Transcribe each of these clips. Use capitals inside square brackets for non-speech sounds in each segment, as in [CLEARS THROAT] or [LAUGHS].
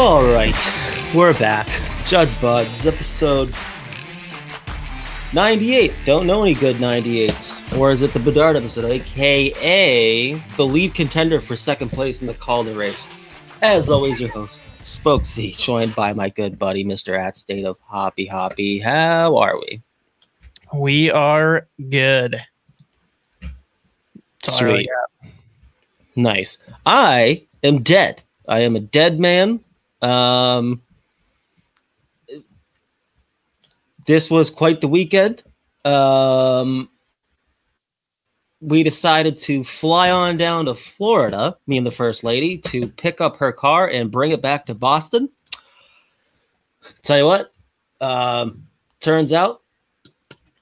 All right, we're back. Judd'z Budz, episode 98. Don't know any good 98s. Or is it the Bedard episode, aka the lead contender for second place in the Calder race? As always, your host, Spoked Z, joined by my good buddy, Mr. At State of Hoppy Hoppy. How are we? We are good. That's all I really Sweet. Nice. I am dead. I am a dead man. Um, this was quite the weekend. Um, we decided to fly on down to Florida, me and the first lady, to pick up her car and bring it back to Boston. Tell you what, um, turns out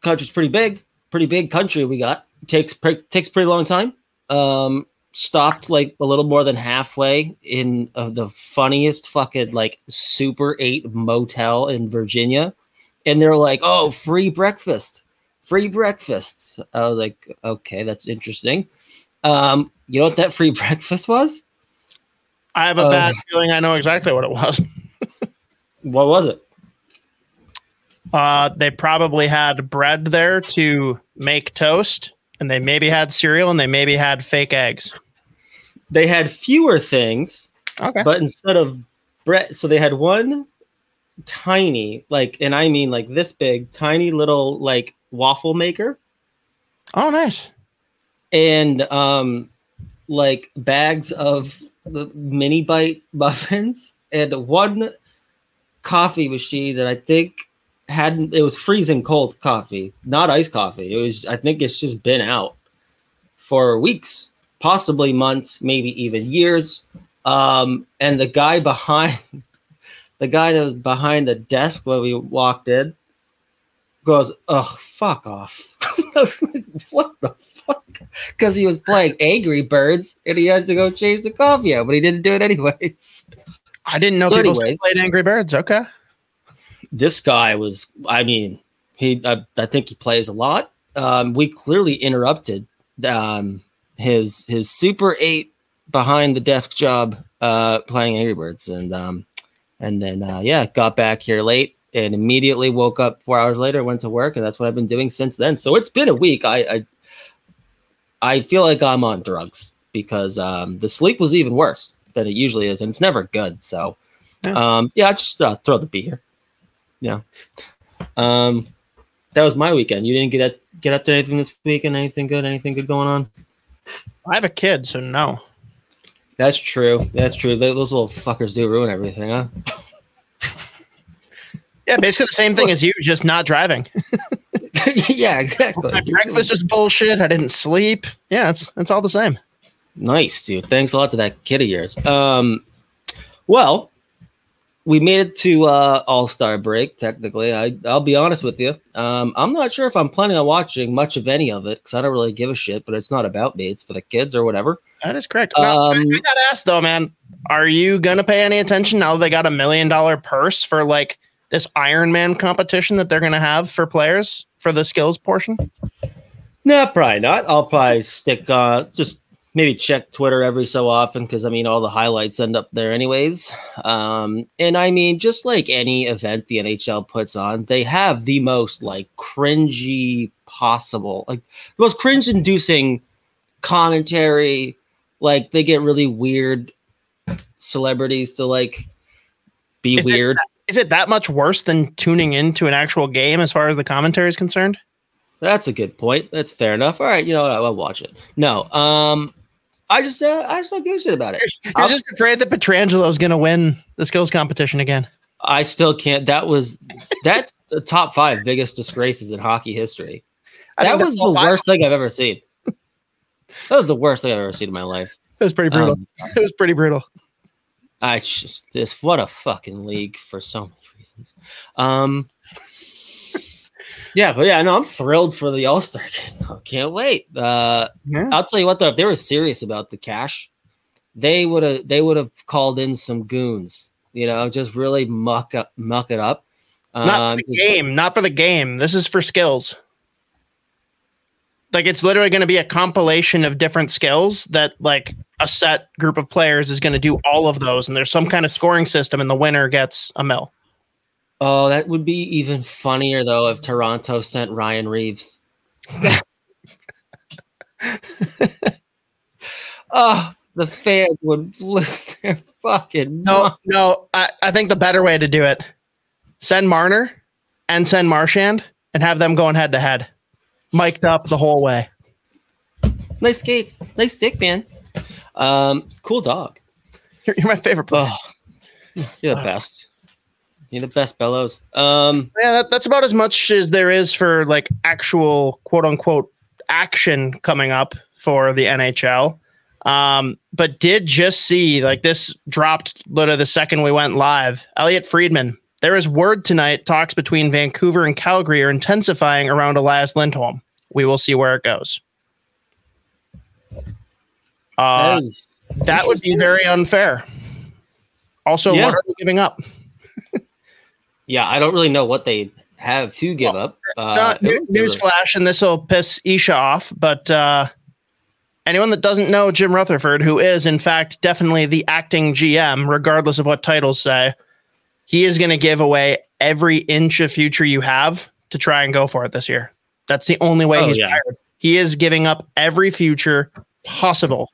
country's pretty big, pretty big country we got. Takes pre- takes pretty long time. Um, stopped like a little more than halfway in uh, the funniest fucking like Super Eight motel in Virginia, and they're like, "Oh, free breakfast, free breakfast." I was like, "Okay, that's interesting." Um, you know what that free [LAUGHS] breakfast was? I have a Uh, bad feeling I know exactly what it was. [LAUGHS] What was it? Uh, they probably had bread there to make toast, and they maybe had cereal, and they maybe had fake eggs. They had fewer things, Okay. but instead of bread, so they had one tiny, like, and I mean like this big, tiny little like waffle maker. oh, nice. and um like bags of the mini bite [LAUGHS] muffins and one coffee machine that I think hadn't it was freezing cold coffee, not iced coffee. It was I think it's just been out for weeks, possibly months, maybe even years. Um and the guy behind [LAUGHS] the guy that was behind the desk when we walked in goes, "Oh, fuck off." [LAUGHS] I was like, "What the fuck?" Because he was playing Angry Birds and he had to go change the coffee out, but he didn't do it anyways. [LAUGHS] I didn't know So people anyways- played Angry Birds. Okay. This guy was, I mean, he, I, I think he plays a lot. Um, we clearly interrupted um, his his Super Eight behind the desk job uh, playing Angry Birds, and um, and then uh, yeah, got back here late and immediately woke up four hours later, went to work, and that's what I've been doing since then. So it's been a week. I I, I feel like I'm on drugs because um, the sleep was even worse than it usually is, and it's never good. So Yeah. um, yeah, I just uh, thrilled to be here. Yeah. Um, that was my weekend. You didn't get up, get up to anything this weekend? Anything good? Anything good going on? I have a kid, so no. That's true. That's true. Those little fuckers do ruin everything, huh? Yeah, basically the same thing as you, just not driving. [LAUGHS] [LAUGHS] yeah, exactly. My breakfast was bullshit. I didn't sleep. Yeah, it's it's all the same. Nice, dude. Thanks a lot to that kid of yours. Um, well, we made it to uh, All Star break. Technically, I I'll be honest with you. Um, I'm not sure if I'm planning on watching much of any of it because I don't really give a shit. But it's not about me. It's for the kids or whatever. That is correct. Now, I, Um, I got asked though, man, are you gonna pay any attention now they got a million dollar purse for like this Iron Man competition that they're gonna have for players for the skills portion? No, probably not. I'll probably stick uh just maybe check Twitter every so often because I mean all the highlights end up there anyways. Um and I mean just like any event the NHL puts on, they have the most like cringy possible, like the most cringe inducing commentary. Like they get really weird celebrities to like be Is it weird. Is it that much worse than tuning into an actual game as far as the commentary is concerned? That's a good point. That's fair enough. All right, you know? I'll watch it. No, um, I just uh, I just don't give a shit about it. You're just afraid that Pietrangelo's gonna win the skills competition again. I still can't. That was that's the top five biggest disgraces in hockey history. I That was the worst thing I've ever seen. That was the worst thing I've ever seen in my life. It was pretty brutal. Um, it was pretty brutal. I just this what a fucking league for so many reasons. Um, yeah, but yeah, no, I'm thrilled for the All Star [LAUGHS] game. I can't wait. Uh, Yeah. I'll tell you what though, if they were serious about the cash, they would have they would have called in some goons. You know, just really muck up, muck it up. Not Um, for the game. Not for the game. This is for skills. Like it's literally going to be a compilation of different skills that like a set group of players is going to do all of those, and there's some kind of scoring system, and the winner gets a mill. Oh, that would be even funnier though if Toronto sent Ryan Reaves. oh, [LAUGHS] the fans would lose their fucking No, mind. no. I, I think the better way to do it: send Marner and send Marchand, and have them going head to head, mic'd up the whole way. Nice skates, nice stick, man. Um, cool dog. You're, you're my favorite player. Oh, you're the best. You're the best, Bellows. Um, Yeah, that, that's about as much as there is for like actual quote unquote action coming up for the NHL. Um, but did just see like this dropped literally the second we went live. Elliotte Friedman. There is word tonight. Talks between Vancouver and Calgary are intensifying around Elias Lindholm. We will see where it goes. Uh, that that would be very unfair. Also, Yeah. what are they giving up? [LAUGHS] yeah. I don't really know what they have to give up. Uh, newsflash, and this will piss Isha off, but uh, anyone that doesn't know Jim Rutherford, who is in fact definitely the acting GM, regardless of what titles say, he is going to give away every inch of future you have to try and go for it this year. That's the only way Oh, he's yeah. hired. He is giving up every future possible,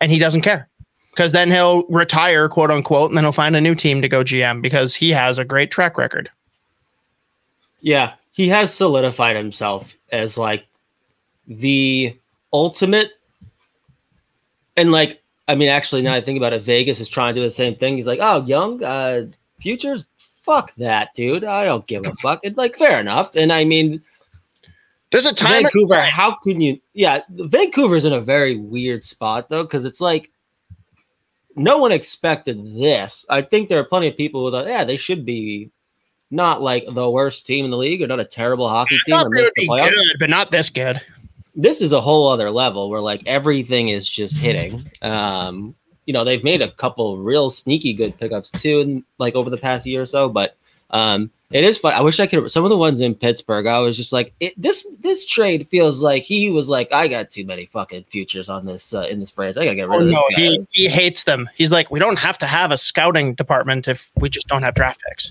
and he doesn't care because then he'll retire, quote unquote, and then he'll find a new team to go GM because he has a great track record. Yeah, he has solidified himself as like the ultimate. And like, I mean, actually, now I think about it, Vegas is trying to do the same thing. He's like, "Oh, young uh, futures, fuck that, dude. I don't give a fuck." It's like fair enough. And I mean, There's a time. Vancouver, how can you? Yeah, Vancouver's in a very weird spot though, because it's like no one expected this. I think there are plenty of people who thought, yeah, they should be not like the worst team in the league or not a terrible hockey I team. or they miss would the be playoffs. good, but not this good. This is a whole other level where like everything is just hitting. Um, you know, they've made a couple real sneaky good pickups too, in, like over the past year or so. But um, it is fun. I wish I could. Some of the ones in Pittsburgh, I was just like, it, this this trade feels like he was like, I got too many fucking futures on this uh, in this franchise. I gotta get rid Oh, of this no, guy. he, he hates them. He's like, we don't have to have a scouting department if we just don't have draft picks.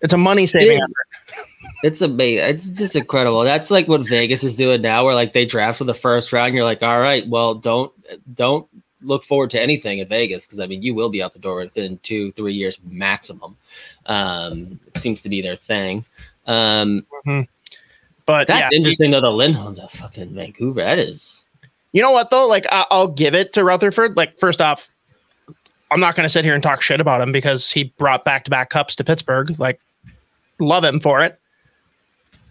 It's a money saving effort. It's amazing. It's just incredible. That's like what Vegas is doing now, where like they draft for the first round. You're like, all right, well, don't don't look forward to anything in Vegas because I mean, you will be out the door within two, three years maximum. Um, it seems to be their thing. Um, But that's yeah, interesting though. The Lindholm to fucking Vancouver. That is. you know what though? Like, I- I'll give it to Rutherford. Like, first off, I'm not going to sit here and talk shit about him because he brought back to back cups to Pittsburgh. Like, love him for it.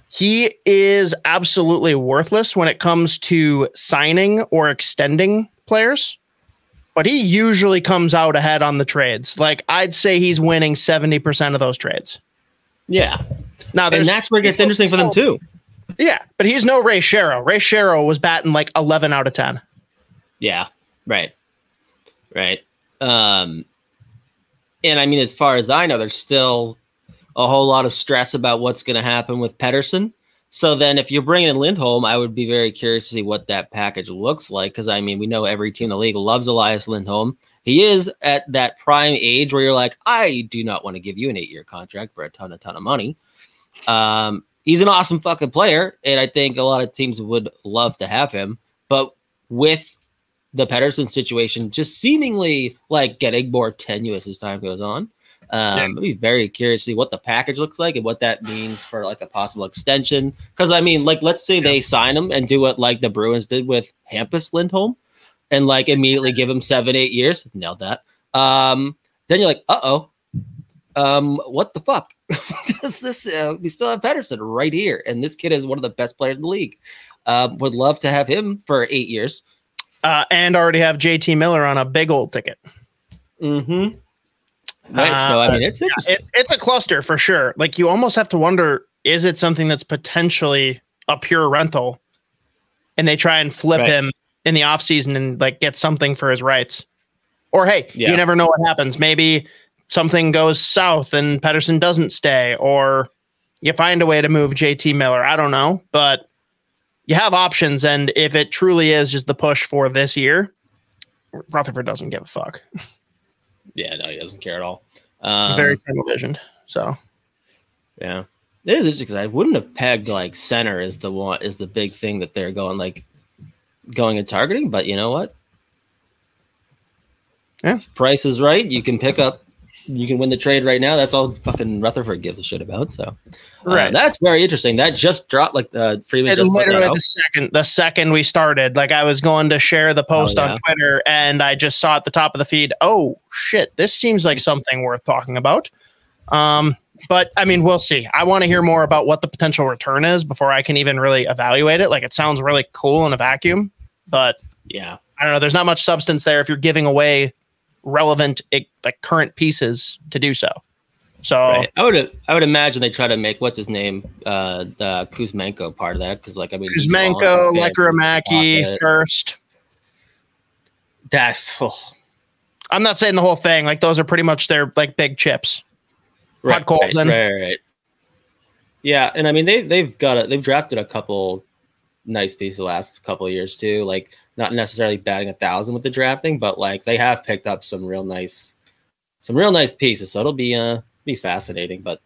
He is absolutely worthless when it comes to signing or extending players, but he usually comes out ahead on the trades. Like, I'd say he's winning 70% of those trades. Yeah, Now, and that's where it gets interesting for them too. Yeah, but he's no Ray Shero. Ray Shero was batting like 11 out of 10. Yeah, right, right. Um, and I mean, as far as I know, there's still a whole lot of stress about what's going to happen with Pettersson. So then, if you're bringing in Lindholm, I would be very curious to see what that package looks like. Because I mean, we know every team in the league loves Elias Lindholm. He is at that prime age where you're like, I do not want to give you an eight-year contract for a ton, a ton of money. Um, he's an awesome fucking player, and I think a lot of teams would love to have him. But with the Pettersson situation just seemingly like getting more tenuous as time goes on. Um, Yeah. I'd be very curious to see what the package looks like and what that means for like a possible extension. Because I mean, like, let's say they sign him and do what like the Bruins did with Hampus Lindholm, and like immediately give him seven, eight years. Nailed that. Um, then you're like, uh oh, um, what the fuck? [LAUGHS] Does this uh, we still have Pettersson right here, and this kid is one of the best players in the league. Um, would love to have him for eight years. Uh, and already have JT Miller on a big old ticket. Mm-hmm. Right. so I Uh, mean, it's interesting. It's it's a cluster for sure. Like you almost have to wonder is it something that's potentially a pure rental and they try and flip Right. him in the offseason and like get something for his rights. Or hey, Yeah. you never know what happens. Maybe something goes south and Pettersson doesn't stay or you find a way to move JT Miller. I don't know, but you have options, and if it truly is just the push for this year, Rutherford doesn't give a fuck. [LAUGHS] Yeah, no, he doesn't care at all. Um, Very tunnel visioned. So Yeah, it is interesting because I wouldn't have pegged like center is the one is the big thing that they're going like going and targeting. But you know what? Yeah. Price is right. You can pick up. You can win the trade right now. That's all fucking Rutherford gives a shit about. So, uh, Right. that's very interesting. That just dropped. Like the Friedman it just literally the second the second we started, like I was going to share the post Oh, yeah. on Twitter, and I just saw at the top of the feed. Oh shit! This seems like something worth talking about. Um, but I mean, we'll see. I want to hear more about what the potential return is before I can even really evaluate it. Like it sounds really cool in a vacuum, but Yeah, I don't know. There's not much substance there if you're giving away relevant, like current pieces to do so. So right. I would. I would imagine they try to make what's his name, uh, the Kuzmenko part of that because, like, I mean, Kuzmenko. Lekkerimaki, first. That oh, I'm not saying the whole thing. Like those are pretty much their like big chips. right, right, right, right. Yeah, and I mean they they've got a, they've drafted a couple nice pieces the last couple of years too. Like not necessarily batting a thousand with the drafting, but like they have picked up some real nice some real nice pieces. So it'll be uh be fascinating. But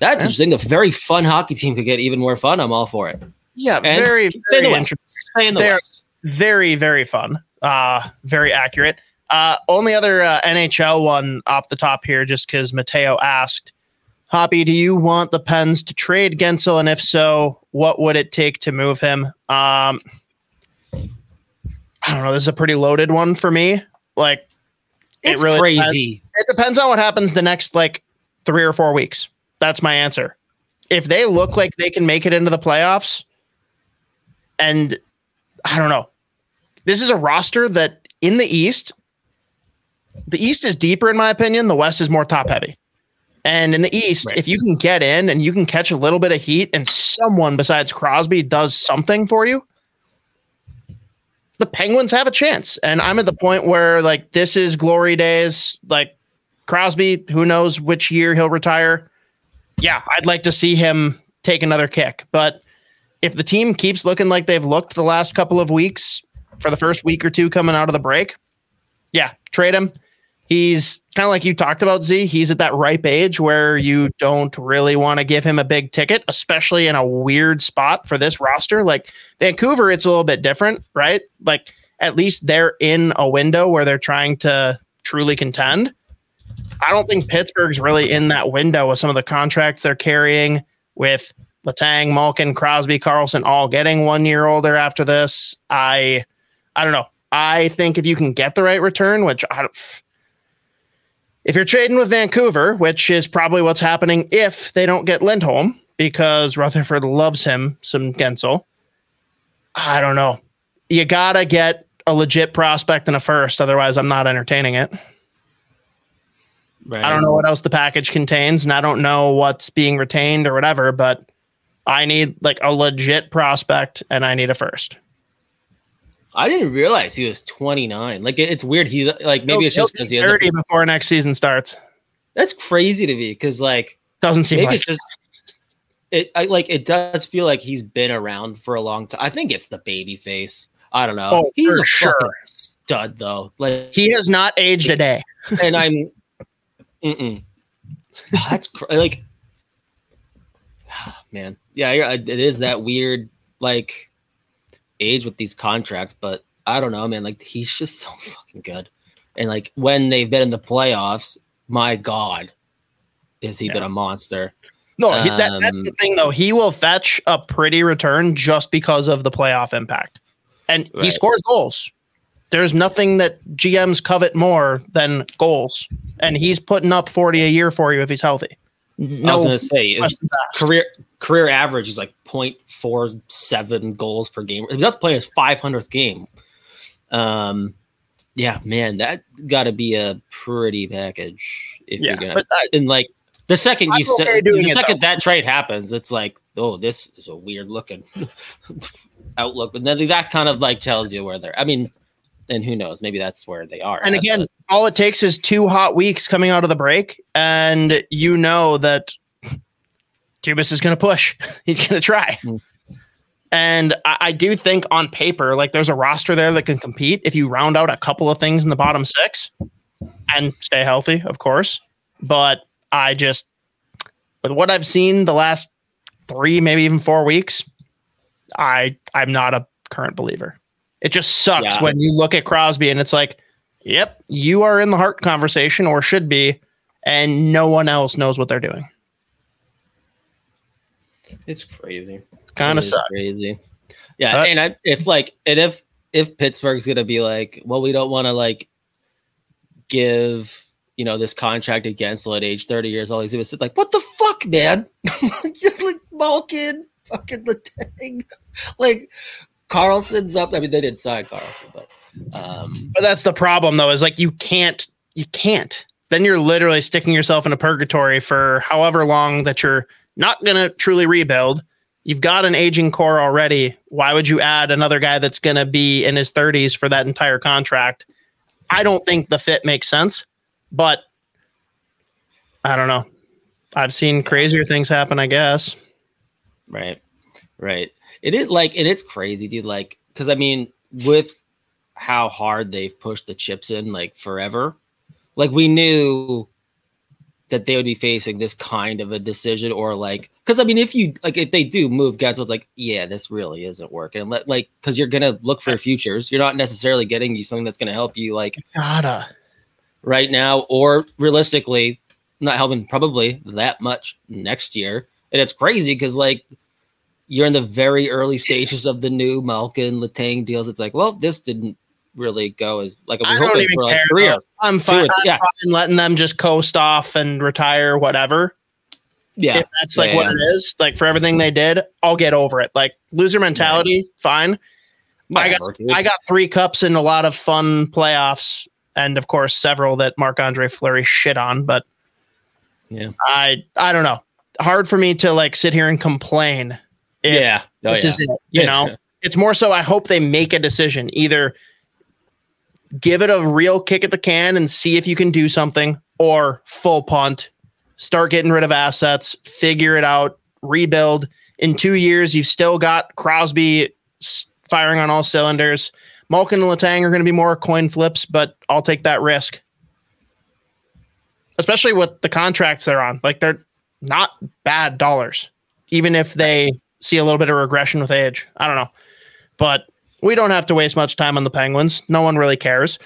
that's Yeah. interesting. The very fun hockey team could get even more fun. I'm all for it. Yeah, And very, stay in the very, West. Stay in the West. very, very fun. Uh, very accurate. Uh, only other uh, NHL one off the top here, just because Mateo asked, Hoppy, do you want the Pens to trade Guentzel? And if so, what would it take to move him? Um, I don't know. This is a pretty loaded one for me. Like, It's really crazy. depends. It depends on what happens the next like three or four weeks. That's my answer. If they look like they can make it into the playoffs, and I don't know, this is a roster that in the East, the East is deeper in my opinion. The West is more top heavy. And in the East, Right. if you can get in and you can catch a little bit of heat, and someone besides Crosby does something for you, the Penguins have a chance. And I'm at the point where like this is glory days. Like Crosby, who knows which year he'll retire. Yeah, I'd like to see him take another kick. But if the team keeps looking like they've looked the last couple of weeks for the first week or two coming out of the break, yeah, trade him. He's kind of like you talked about, Z. He's at that ripe age where you don't really want to give him a big ticket, especially in a weird spot for this roster. Like Vancouver, it's a little bit different, right? Like at least they're in a window where they're trying to truly contend. I don't think Pittsburgh's really in that window with some of the contracts they're carrying with Letang, Malkin, Crosby, Karlsson all getting one year older after this. I I don't know. I think if you can get the right return, which I don't if you're trading with Vancouver, which is probably what's happening if they don't get Lindholm, because Rutherford loves him some Guentzel. I don't know. You gotta get a legit prospect in a first, otherwise I'm not entertaining it. Right. I don't know what else the package contains, and I don't know what's being retained or whatever, but I need like a legit prospect and I need a first. I didn't realize he was 29. Like it- it's weird. He's like maybe He'll- it's just because he's he has. A, 30 before next season starts. that's crazy to me because like Doesn't seem maybe like it's just it. I like it does feel like he's been around for a long time. I think it's the baby face. I don't know. Oh, he's for a sure. fucking stud though. Like he has not aged a day. [LAUGHS] and I'm. Mm-mm. That's cr- like, [SIGHS] man, yeah, it is that weird like age with these contracts, but I don't know, man. Like he's just [LAUGHS] so fucking good, and like when they've been in the playoffs, my god, has he been a monster? No, he, that, that's the Um, thing though. He will fetch a pretty return just because of the playoff impact, and he scores goals. There's nothing that GMs covet more than goals, and he's putting up 40 a year for you if he's healthy. I was gonna say his career career average is like 0.47 goals per game. He's up playing his 500th game. Um, yeah, man, that got to be a pretty package if Yeah, you're gonna. I, and like the second you I'm okay said, the second that trade happens, it's like, oh, this is a weird looking [LAUGHS] outlook. But then that kind of like tells you where they're. I mean, and who knows? Maybe that's where they are. and again, but- all it takes is two hot weeks coming out of the break, and you know that Dubas is going to push. [LAUGHS] He's going to try. Mm. And I, I do think on paper, like there's a roster there that can compete if you round out a couple of things in the bottom six and stay healthy, of course. But I just, with what I've seen the last three, maybe even four weeks, I I'm not a current believer. It just sucks Yeah. when you look at Crosby and it's like, yep, you are in the Hart conversation or should be, and no one else knows what they're doing. It's crazy. Kind of crazy. Yeah, Uh, and I, if like and if if Pittsburgh's gonna be like, well, we don't want to like give you know this contract against at age thirty years old. He's gonna sit like, what the fuck, man? [LAUGHS] like Malkin, fucking Letang, like Karlsson's up. I mean, they didn't sign Karlsson, but um, But that's the problem though, is like you can't you can't. Then you're literally sticking yourself in a purgatory for however long that you're not gonna truly rebuild. You've got an aging core already. Why would you add another guy that's gonna be in his 30s for that entire contract? I don't think the fit makes sense, but I don't know. I've seen crazier things happen, I guess. Right. Right. It is like, and it's crazy, dude. Like, because I mean, with how hard they've pushed the chips in, like forever, like we knew that they would be facing this kind of a decision, or like, because I mean, if you like, if they do move Guentzel, it's like, yeah, this really isn't working. Let like, because you're gonna look for futures. You're not necessarily getting you something that's gonna help you like Gotta. right now, or realistically, not helping probably that much next year. And it's crazy because like you're in the very early stages of the new Malkin Letang deals. It's like, well, this didn't really go as like we I don't even for, like, care. Career. I'm fine. I'm yeah. fine letting them just coast off and retire, whatever. Yeah, if that's like Yeah, what yeah. it is, like for everything they did, I'll get over it. Like loser mentality, fine. I got- dude. I got three cups and a lot of fun playoffs, and of course several that Marc Andre Fleury shit on. But Yeah. I I don't know. Hard for me to like sit here and complain. Yeah, oh, this yeah. is it. You know, [LAUGHS] it's more so I hope they make a decision. Either give it a real kick at the can and see if you can do something, or full punt, start getting rid of assets, figure it out, rebuild. In two years, you've still got Crosby firing on all cylinders. Malkin and Letang are going to be more coin flips, but I'll take that risk. Especially with the contracts they're on. Like they're not bad dollars, even if they see a little bit of regression with age. I don't know. But we don't have to waste much time on the Penguins. No one really cares.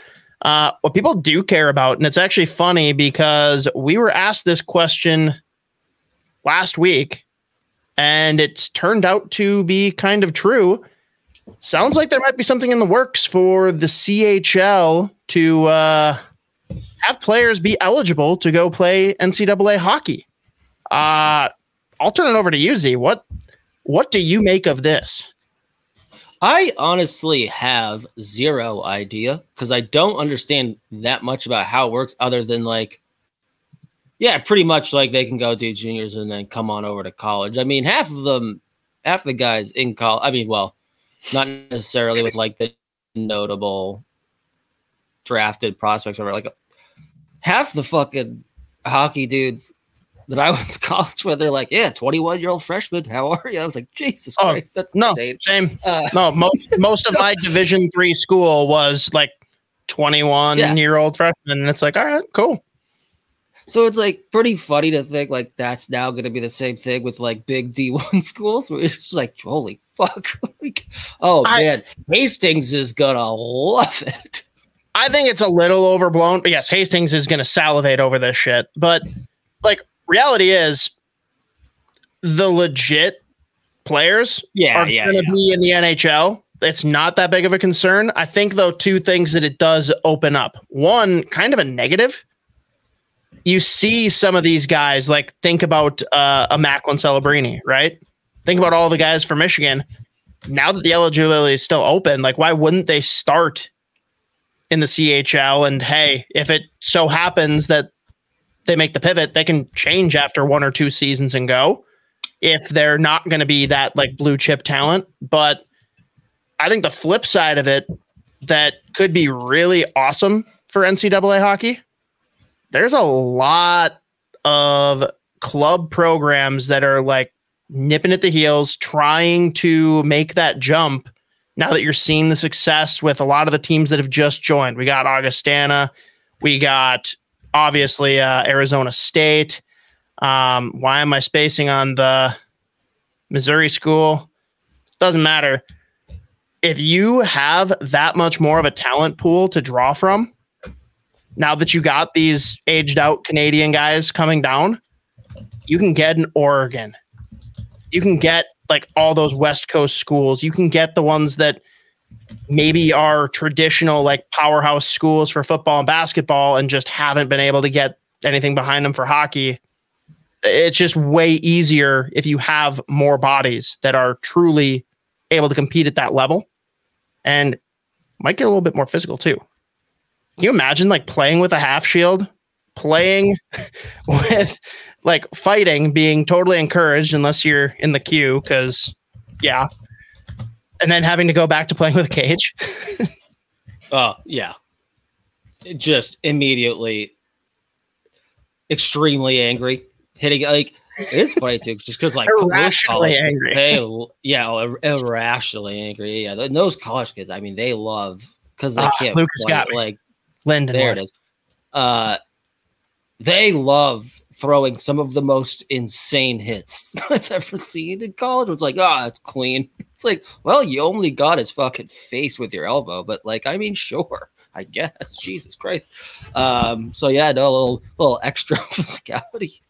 Uh, what people do care about, and it's actually funny because we were asked this question last week, and it's turned out to be kind of true. Sounds like there might be something in the works for the CHL to uh, have players be eligible to go play NCAA hockey. Uh, I'll turn it over to you, Z. What what do you make of this? I honestly have zero idea because I don't understand that much about how it works other than like, yeah, pretty much like they can go do juniors and then come on over to college. I mean, half of them, half the guys in college, I mean, well, not necessarily with like the notable drafted prospects over like half the fucking hockey dudes that I went to [LAUGHS] college with, they're like, yeah, 21 year old freshman. How are you? I was like, Jesus Oh, Christ, that's No, insane. same. Uh, No, most [LAUGHS] most of my Division three school was like twenty one Yeah. year old freshman, and it's like, all right, cool. So it's like pretty funny to think like that's now going to be the same thing with like big D1 [LAUGHS] schools where it's just like, holy fuck. like, oh I- man, Hastings is going to love it. I think it's a little overblown, but yes, Hastings is going to salivate over this shit. But like, reality is, the legit players Yeah, are going to be in the NHL. It's not that big of a concern. I think though, two things that it does open up. One, kind of a negative. You see some of these guys, like think about uh, a Macklin Celebrini, right? Think about all the guys from Michigan. Now that the eligibility is still open, like why wouldn't they start in the CHL? And hey, if it so happens that they make the pivot, they can change after one or two seasons and go if they're not going to be that like blue chip talent. But I think the flip side of it that could be really awesome for NCAA hockey. There's a lot of club programs that are like nipping at the heels, trying to make that jump. Now that you're seeing the success with a lot of the teams that have just joined, we got Augustana, we got obviously uh, Arizona State. Um, why am I spacing on the Missouri school? Doesn't matter. If you have that much more of a talent pool to draw from, now that you got these aged out Canadian guys coming down, you can get an Oregon. You can get like all those West Coast schools. You can get the ones that maybe are traditional like powerhouse schools for football and basketball and just haven't been able to get anything behind them for hockey. It's just way easier if you have more bodies that are truly able to compete at that level and might get a little bit more physical too. Can you imagine like playing with a half shield, playing [LAUGHS] with like fighting being totally encouraged unless you're in the queue because yeah and then having to go back to playing with a cage Oh [LAUGHS] yeah, just immediately extremely angry, hitting like it's funny too, just because like Irrationally college angry. they yeah, oh, ir- irrationally angry. Yeah, th- those college kids, I mean, they love because they Ah, can't Lucas play, got me. like Linden there it is. Uh, they love throwing some of the most insane hits [LAUGHS] I've ever seen in college. It's like, oh, it's clean. It's like, well, you only got his fucking face with your elbow, but like, I mean, sure, I guess. [LAUGHS] Jesus Christ. Um, so yeah, no, a little, little extra [LAUGHS] physicality,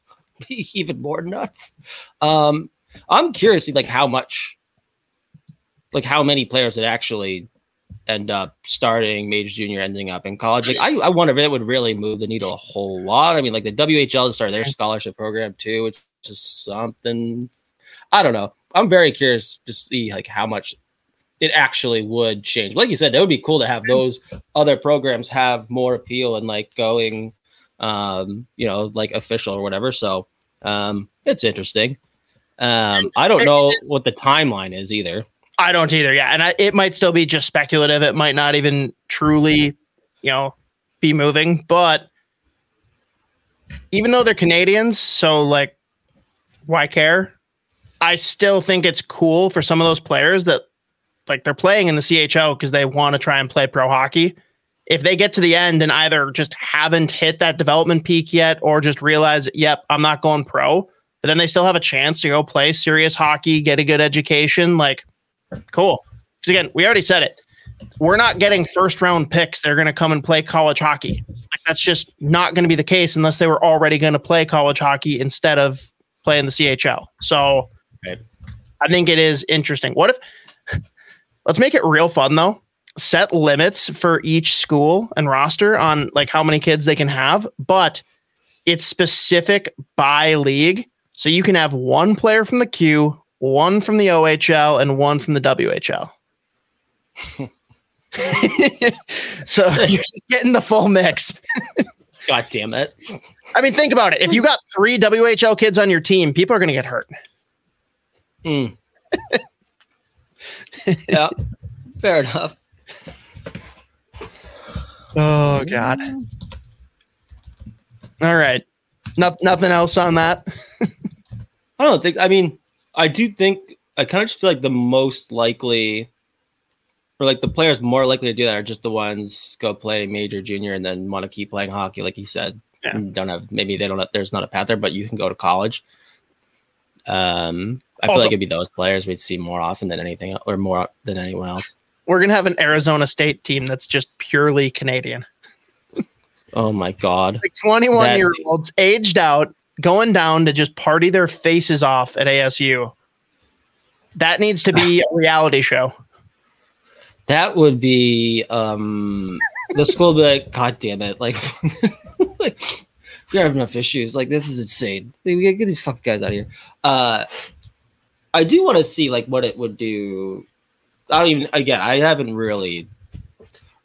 even more nuts. Um, I'm curious, like, how much, like, how many players would actually end up starting major junior ending up in college. Like I, I wonder if it would really move the needle a whole lot. I mean like the whl started their scholarship program too which is something i don't know. I'm very curious to see like how much it actually would change. Like you said that would be cool to have those other programs have more appeal and like going um you know like official or whatever. So um it's interesting. Um i don't know what the timeline is either I don't either. Yeah, and I, it might still be just speculative. It might not even truly, you know, be moving. But even though they're Canadians, so like, why care? I still think it's cool for some of those players that like they're playing in the CHL because they want to try and play pro hockey. If they get to the end and either just haven't hit that development peak yet or just realize, yep, I'm not going pro, but then they still have a chance to go play serious hockey, get a good education, like Cool. Because again, we already said it. We're not getting first round picks. They're going to come and play college hockey. Like that's just not going to be the case unless they were already going to play college hockey instead of playing the CHL. So Right. I think it is interesting. What if [LAUGHS] let's make it real fun though? Set limits for each school and roster on like how many kids they can have, but it's specific by league. So you can have one player from the Q, one from the OHL, and one from the WHL. [LAUGHS] so you're getting the full mix. god damn it I mean, think about it. If you got three WHL kids on your team, people are going to get hurt. Mm. [LAUGHS] yeah, fair enough. Oh God. All right. No, nothing else on that. I don't think. I mean, I do think. I kind of just feel like the most likely, or like the players more likely to do that are just the ones go play major, junior, and then want to keep playing hockey, like he said. Yeah. And Don't have maybe they don't. Have, there's not a path there, but you can go to college. Um, I feel like it'd be those players we'd see more often than anything, or more than anyone else. We're gonna have an Arizona State team that's just purely Canadian. Oh my god! Like 21 That- year olds aged out, going down to just party their faces off at ASU. That needs to be a [LAUGHS] reality show. That would be um the school be like, God damn it, like, [LAUGHS] like we have enough issues. Like this is insane. We gotta get these fucking guys out of here. Uh I do want to see like what it would do. I don't even again, I haven't really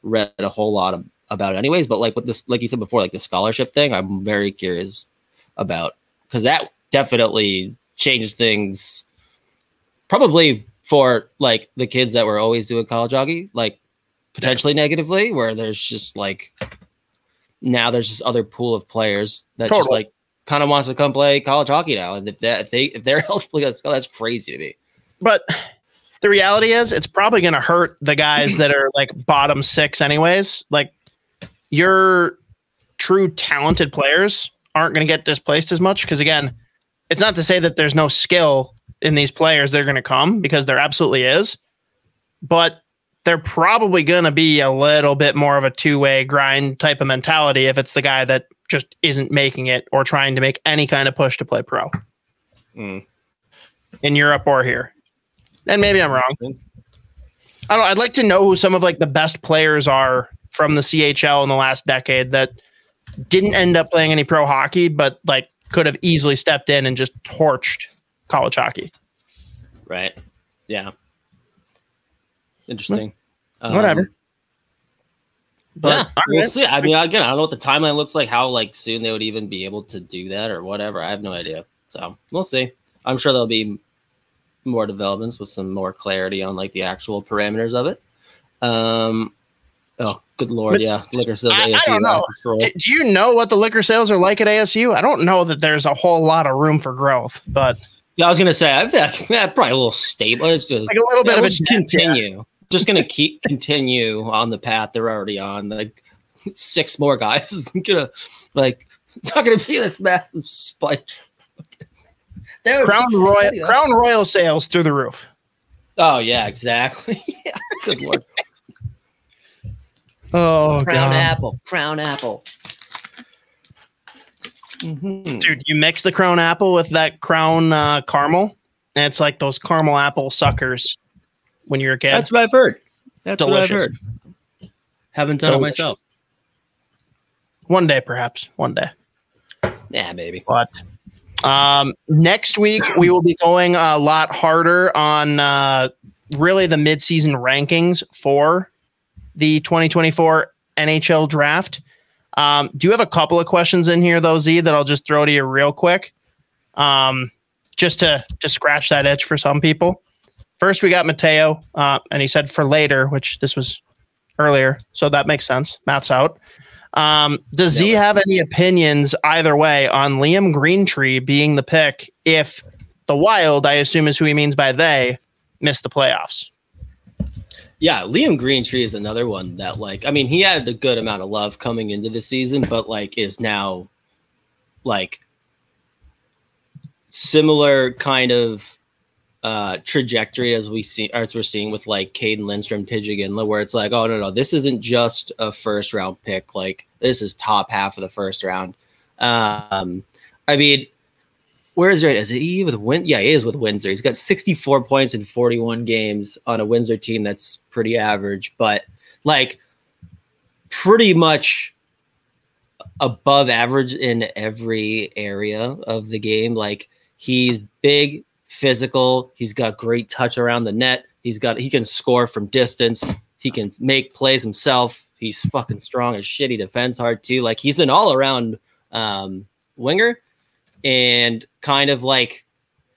read a whole lot of, about it anyways, but like with this like you said before, like the scholarship thing, I'm very curious about because that definitely changed things probably for like the kids that were always doing college hockey, like potentially negatively, where there's just like now there's this other pool of players that just like kind of wants to come play college hockey now. And if that if they if they're [LAUGHS] eligible, that's, oh, that's crazy to me. But the reality is, it's probably going to hurt the guys [CLEARS THROAT] that are like bottom six, anyways. Like your true talented players aren't going to get displaced as much because again, it's not to say that there's no skill in these players they're going to come because there absolutely is, but they're probably going to be a little bit more of a two way grind type of mentality if it's the guy that just isn't making it or trying to make any kind of push to play pro Mm. in Europe or here. And maybe I'm wrong. I don't. I'd like to know who some of like the best players are from the CHL in the last decade that didn't end up playing any pro hockey, but like could have easily stepped in and just torched college hockey. Right. Yeah. Interesting. Whatever. Um, but Yeah, we'll right. see. I mean, again, I don't know what the timeline looks like, how like soon they would even be able to do that or whatever. I have no idea. So we'll see. I'm sure there'll be more developments with some more clarity on like the actual parameters of it. Um, oh, good lord, But yeah, liquor sales. I- I don't know. Do, do you know what the liquor sales are like at ASU? I don't know that there's a whole lot of room for growth, but Yeah, I was gonna say I've had [LAUGHS] probably a little stable. It's just like a little bit Yeah, of a just continue. Just gonna keep [LAUGHS] continue on the path they're already on. Like six more guys is [LAUGHS] gonna like it's not gonna be this massive spike. Crown Royal Crown Royal sales through the roof. Oh yeah, exactly. yeah, good lord. Oh Crown apple, crown apple. Mhm. dude! You mix the Crown apple with that Crown uh, caramel, and it's like those caramel apple suckers when you're a kid. That's what I've heard. That's what I've heard. Haven't done Delicious. it myself. one day, perhaps one day. Yeah, maybe. But um, next week we will be going a lot harder on uh, really the midseason rankings for the 2024 NHL draft. Um, do you have a couple of questions in here though, Z, that I'll just throw to you real quick, um, just to to scratch that itch for some people. First, we got Mateo, uh, and he said for later, which this was earlier, so that makes sense. Maths out. Um, does Z have any opinions either way on Liam Greentree being the pick if the Wild, I assume is who he means by they, miss the playoffs? Yeah, Liam Greentree is another one that, like, I mean, he had a good amount of love coming into the season, but like is now like similar kind of uh trajectory as we see as we're seeing with like Cayden Lindstrom, Ginla, where it's like, oh no, no, this isn't just a first round pick, like this is top half of the first round. Um, I mean, where is he with Win? Yeah, he is with Windsor. He's got 64 points in 41 games on a Windsor team that's pretty average, but like pretty much above average in every area of the game. Like he's big, physical. He's got great touch around the net. He's got he can score from distance. He can make plays himself. He's fucking strong as shit. He defends hard too. Like he's an all around um, winger and kind of like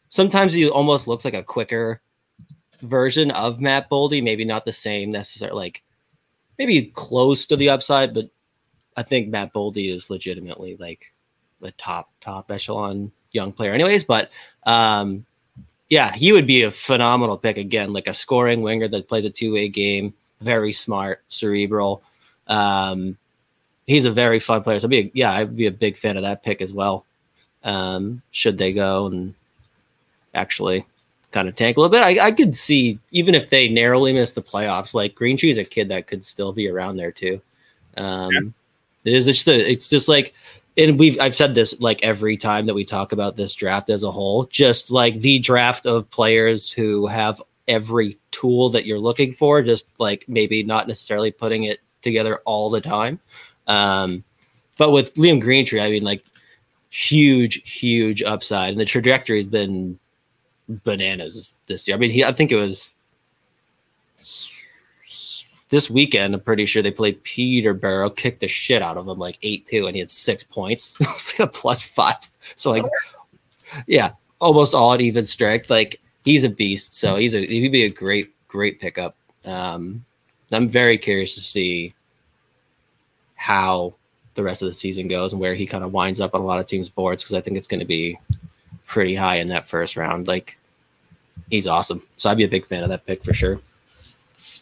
sometimes he almost looks like a quicker version of Matt Boldy. Maybe not the same necessarily, like maybe close to the upside, but I think Matt Boldy is legitimately like a top top echelon young player, anyways. But um, yeah, he would be a phenomenal pick again, like a scoring winger that plays a two way game, very smart, cerebral. Um, he's a very fun player. So, I'd be a, yeah, I'd be a big fan of that pick as well. Um, should they go and actually kind of tank a little bit, I, I could see even if they narrowly miss the playoffs, like Greentree is a kid that could still be around there too. Um, It is it's just a, it's just like and we've I've said this like every time that we talk about this draft as a whole, just like the draft of players who have every tool that you're looking for, just like maybe not necessarily putting it together all the time. Um, but with Liam Greentree, I mean, like huge, huge upside, and the trajectory has been bananas this year. I mean, he I think it was this weekend. I'm pretty sure they played Peterborough, kicked the shit out of him like eight two, and he had six points. [LAUGHS] it was like a plus five. So like, yeah, almost all at even strength. Like he's a beast. So he's a he'd be a great great pickup. Um, I'm very curious to see how the rest of the season goes and where he kind of winds up on a lot of teams' boards because I think it's going to be pretty high in that first round. Like he's awesome, so I'd be a big fan of that pick for sure.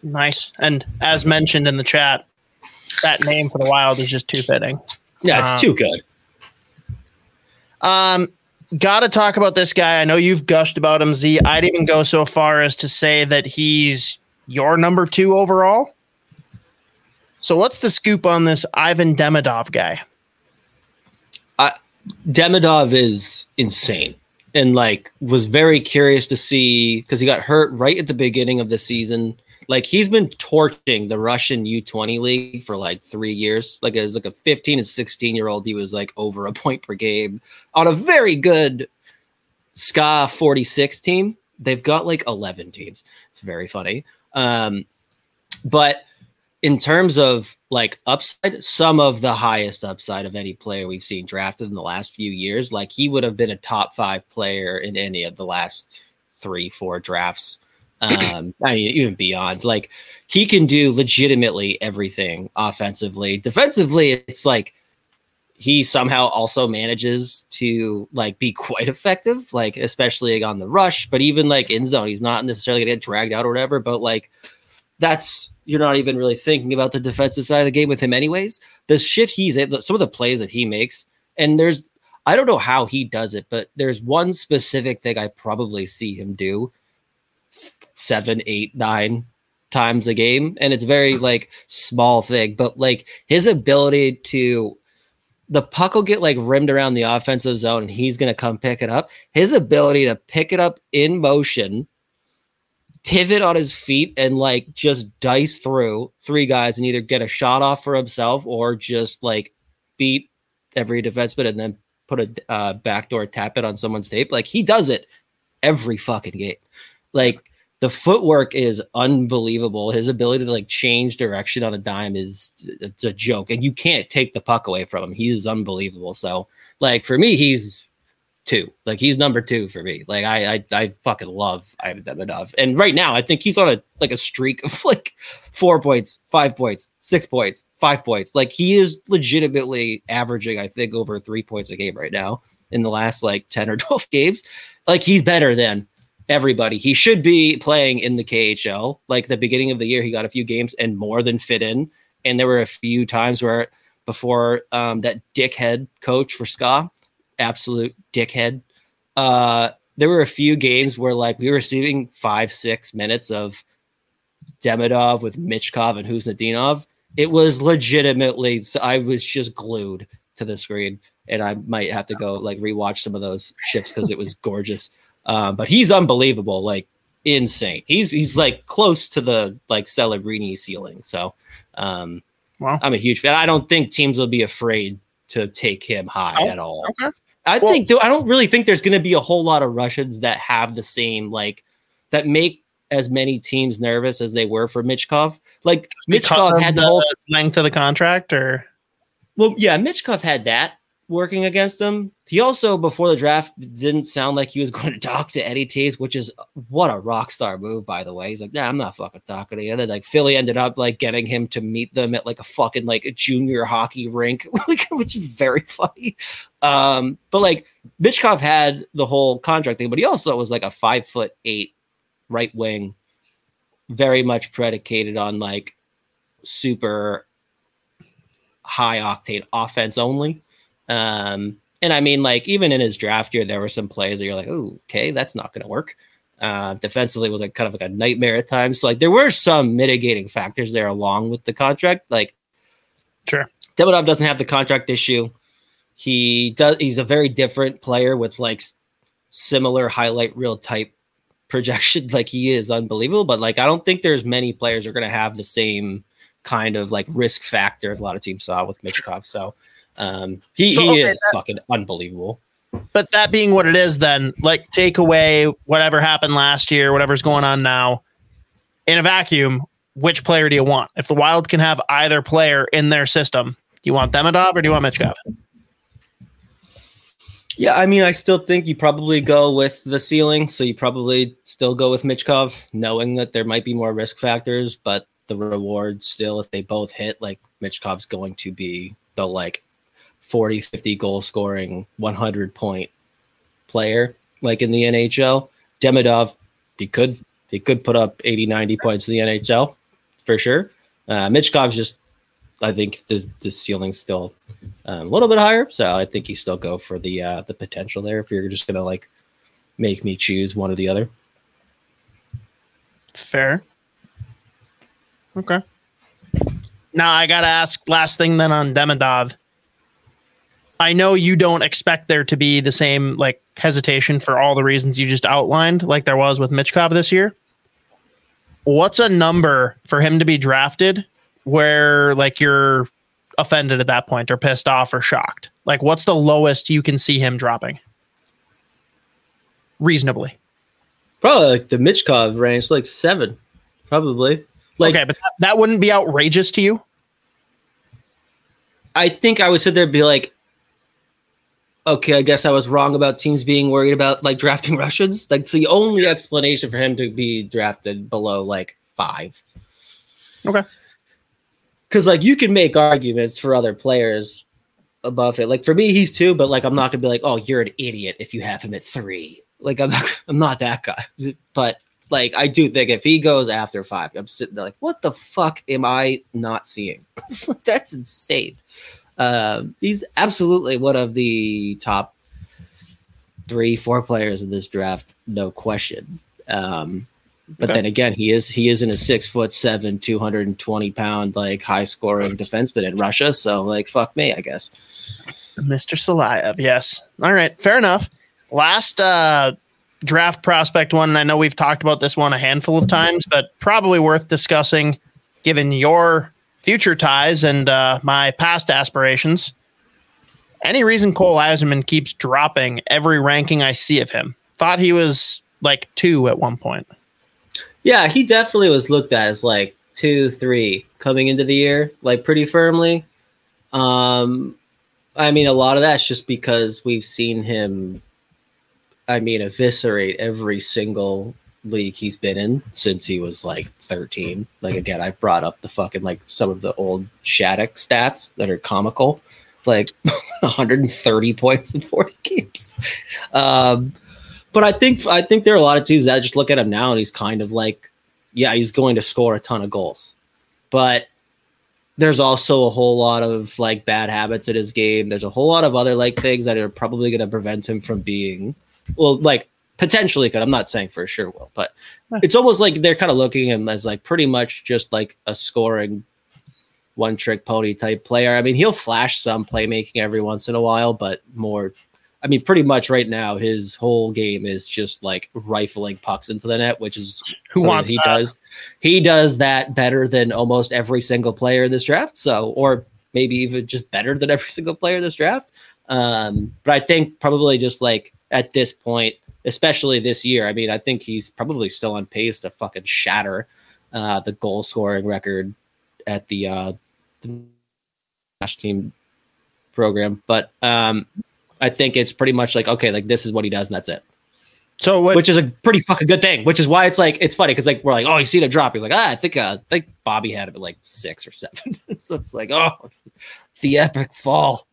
Nice, and as mentioned in the chat, that name for the Wild is just too fitting. Yeah, it's um, too good. Um, got to talk about this guy. I know you've gushed about him, Z. I'd even go so far as to say that he's your number two overall. So, what's the scoop on this Ivan Demidov guy? Uh, Demidov is insane and like was very curious to see because he got hurt right at the beginning of the season. Like he's been torching the Russian U20 league for like three years. Like as like a 15 and 16 year old, he was like over a point per game on a very good SKA 46 team. They've got like 11 teams. It's very funny. Um, but in terms of like upside, some of the highest upside of any player we've seen drafted in the last few years. Like he would have been a top five player in any of the last three, four drafts. Um, [CLEARS THROAT] I mean, even beyond. Like he can do legitimately everything offensively. Defensively, it's like he somehow also manages to like be [LAUGHS] quite effective, like especially on the rush, but even like in zone, he's not necessarily gonna get dragged out or whatever. But like that's you're not even really thinking about the defensive side of the game with him, anyways. The shit he's some of the plays that he makes, and there's I don't know how he does it, but there's one specific thing I probably see him do seven, eight, nine times a game, and it's very like small thing, but like his ability to the puck will get like rimmed around the offensive zone and he's going to come pick it up. His ability to pick it up in motion pivot on his feet and like just dice through three guys and either get a shot off for himself or just like beat every defenseman and then put a uh, backdoor tap it on someone's tape. Like he does it every fucking game. Like the footwork is unbelievable. His ability to like change direction on a dime is it's a joke, and you can't take the puck away from him. He's unbelievable. So, like for me, he's two. Like he's number two for me. Like I I, I fucking love Ivan Demidov. And right now I think he's on a like a streak of [LAUGHS] like four points, five points, six points, five points. Like he is legitimately averaging, I think, over three points a game right now in the last like 10 or [LAUGHS] 12 games. Like he's better than everybody. He should be playing in the KHL. Like the beginning of the year, he got a few games and more than fit in. And there were a few times where before um, that dickhead coach for SKA absolute dickhead. Uh, there were a few games where like we were receiving five, six minutes of Demidov with Michkov and Khusnutdinov. It was legitimately, so I was just glued to the screen, and I might have to go like rewatch some of those shifts because it was [LAUGHS] gorgeous. Um, but he's unbelievable, like insane. He's he's like close to the like Celebrini ceiling. So, um, wow. I'm a huge fan. I don't think teams will be afraid to take him high oh, at all. Okay. I well, think I don't really think there's going to be a whole lot of Russians that have the same like that make as many teams nervous as they were for Michkov. Like Michkov had the, the whole length of the contract, or well, yeah, Michkov had that, working against him. He also, before the draft, didn't sound like he was [LAUGHS] going to talk to Eddie Toews, which is what a rock star move, by the way. He's like, nah, I'm not fucking talking to you. And then like Philly ended up like getting him to meet them at like a fucking like a junior hockey rink, [LAUGHS] which is very funny. Um, but like Michkov had the whole contract thing, but he also was like a five foot eight right wing, very much predicated on like super high octane offense only. Um, and I mean, like even in his draft year, there were some plays that you're like, oh, okay, that's not going to work. Uh, defensively was like kind of like a nightmare at times. So like there were some mitigating factors there along with the contract. Like, sure, Demidov doesn't have the contract issue. He does. He's a very different player with like similar highlight reel type [LAUGHS] projection. Like he is unbelievable, but like I don't think there's many players are going to have the same kind of like risk factor as a lot of teams saw with Michkov. So um, he, so, he okay, is that, fucking unbelievable. But that being what it is, then like take away whatever happened last year, whatever's going on now. In a vacuum, which player do you want? If the Wild can have either player in their system, do you want Demidov or do you want Michkov? Yeah, I mean, I still think you probably go with the ceiling. So you probably still go with Michkov, knowing that there might be more risk factors, but the reward still, if they both hit, like Michkov's going to be the like 40, 50 goal scoring, 100 point player like in the NHL. Demidov, he could he could put up 80, 90 points in the NHL for sure. Uh, Michkov's just, I think the the ceiling's still um, a little bit higher, so I think you still go for the uh, the potential there if you're just gonna like make me choose one or the other. Fair. Okay. Now I gotta ask last thing then on Demidov. I know you don't expect there to be the same like hesitation for all the reasons you just outlined, like there was with Michkov this year. What's a number for him to be drafted where like you're offended at that point or pissed off or shocked? Like what's the lowest you can see him dropping? Reasonably. Probably like the Michkov range, like seven, probably. Like, okay, but that, that wouldn't be outrageous to you. I think I would sit there and be like, okay, I guess I was wrong about teams being worried about like drafting [LAUGHS] Russians. Like, it's the only explanation for him to be drafted below like five. Okay. Because like you can make arguments for other players above it. Like for me, he's two, but like I'm not gonna be like, oh, you're an idiot if you have him at three. Like I'm not, [LAUGHS] I'm not that guy. But like I do think if he goes after five, I'm sitting there like, what the fuck am I not seeing? [LAUGHS] That's insane. Uh, he's absolutely one of the top three, four players in this draft, no question. Um, but okay. then again, he is he isn't a six foot seven, two hundred and twenty pound like high scoring defenseman in Russia. So like fuck me, I guess. Mr. Silayev, yes. All right, fair enough. Last uh draft prospect one. I know we've talked about this one a handful of times, but probably worth discussing given your future ties and uh, my past aspirations. Any reason Cole Eiserman keeps dropping every ranking I see of him? Thought he was like two at one point. Yeah, he definitely was looked at as like two, three coming into the year, like pretty firmly. Um, I mean, a lot of that's just because we've seen him, I mean, eviscerate every single league he's been in since he was like 13. Like again, I brought up the fucking like some of the old Shattuck stats that are comical, like [LAUGHS] 130 points in 40 [LAUGHS] games. Um, but I think I think there are a lot of teams that just look at him now and he's kind of like, yeah, he's going to score a ton of goals, but there's also a whole lot of like bad habits in his game. There's a whole lot of other like things that are probably going to prevent him from being well, like potentially could. I'm not saying for sure will, but it's almost like they're kind of looking at him as like pretty much just like a scoring one trick pony type player. I mean, he'll flash some playmaking every once in a while, but more. I mean, pretty much right now, his whole game is just like rifling pucks into the net, which is who wants he that? does. He does that better than almost every single player in this draft. So, or maybe even just better than every [LAUGHS] single player in this draft. Um, but I think probably just like at this point, especially this year. I mean, I think he's probably still on pace to fucking shatter uh, the goal scoring record at the uh, national team program. But um, I think it's pretty much like okay, like this is what he does, and that's it. So, what, which is a pretty fucking good thing. Which is why it's like it's funny because like we're like, oh, you see the drop. He's like, ah, I think uh, I think Bobby had it at like six or seven. [LAUGHS] so it's like, oh, it's the epic fall.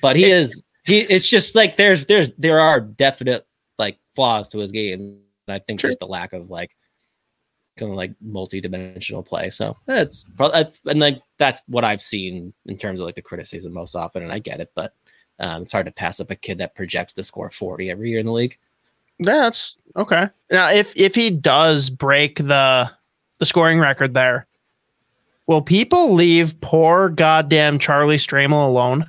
But he is he. It's just like there's there's there are definite like flaws to his game. And I think sure. just the lack of like kind of like multi-dimensional play. So that's that's and like that's what I've seen in terms of like the criticism most often, and I get it, but um, it's hard to pass up a kid that projects to score 40 every year in the league. Yeah, that's okay. Now if if he does break the the scoring record there, will people leave poor goddamn Charlie Stramel alone?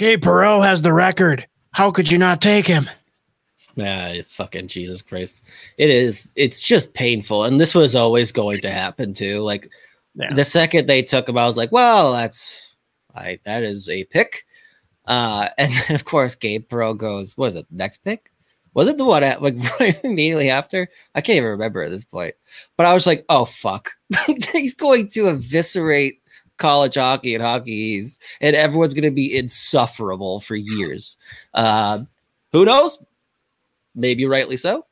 Gabe Perreault has the record. How could you not take him? Ah, fucking Jesus Christ. It is. It's just painful. And this was always going to happen too. Like yeah. the second they took him, I was like, well, that's I that is a pick. Uh, [LAUGHS] and then of course Gabe Perreault goes, what is it, next pick? Was it the one at like [LAUGHS] right immediately after? I can't even remember at this point. But I was like, oh fuck. [LAUGHS] He's going to eviscerate college hockey and hockey is, and everyone's going to be insufferable for years. Uh, who knows? maybe rightly so.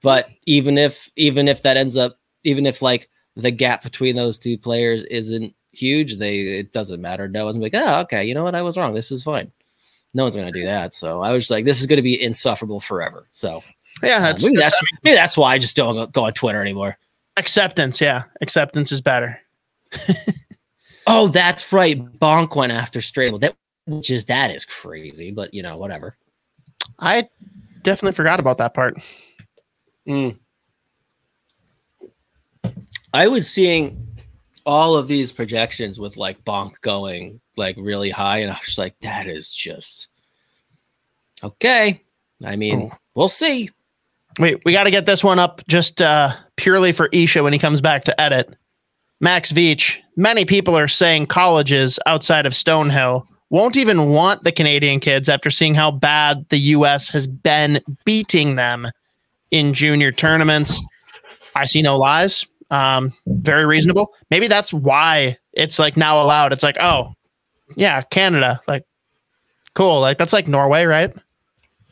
But even if even if that ends up even if like the gap between those two players isn't huge, they it doesn't matter. No one's like, oh, okay, you know what? I was wrong. This is fine. No one's gonna do that. So I was like, this is gonna be insufferable forever. So Yeah, that's, maybe that's- maybe that's why I just don't go on Twitter anymore. acceptance. Yeah, acceptance is better. [LAUGHS] Oh, that's right. Bonk went after Stramel. That which is that is crazy, but you know, whatever. I definitely forgot about that part. I was seeing all of these projections with like Bonk going like really high, and I was like, that is just okay. I mean, Oh. we'll see. Wait, we got to get this one up just uh, purely for Isha when he comes back to edit. Max Veach, many people are saying colleges outside of Stonehill won't even want the Canadian kids after seeing how bad the U.S. has been beating them in junior tournaments. I see no lies. Um, very reasonable. Maybe that's why it's like now allowed. It's like, oh, yeah, Canada, like, cool. Like, that's like Norway, right?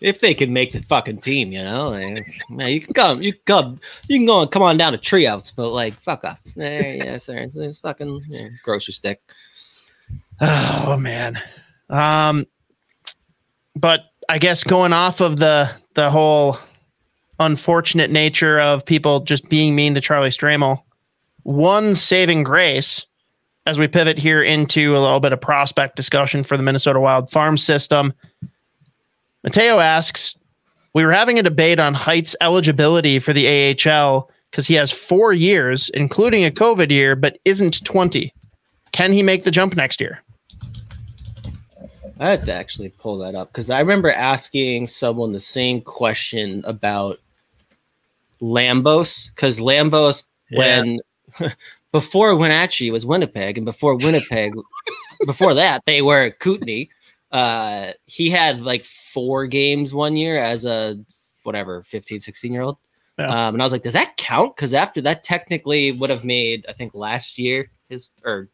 If they can make the fucking team, you know, like, man, you can come, you can come, you can go and come on down to treeouts, but like, fuck off. Eh, yeah, sir, it's, it's fucking yeah, grocery stick. [SIGHS] Oh man. Um but I guess going off of the the whole unfortunate nature of people just being mean to Charlie Stramel, one saving grace as we pivot here into a little bit of prospect discussion for the Minnesota Wild farm system. Mateo asks, we were having a debate on Heidt's eligibility for the AHL because he has four years, including a COVID year, but isn't 20. Can he make the jump next year? I had to actually pull that up because I remember asking someone the same question about Lambos because Lambos when [LAUGHS] before Wenatchee was Winnipeg and before Winnipeg before that they were Kootenay. Uh, he had like four games one year as a whatever 15, 16 year old. Yeah. Um, and I was like, does that count? Because after that, technically would have made I think last year his or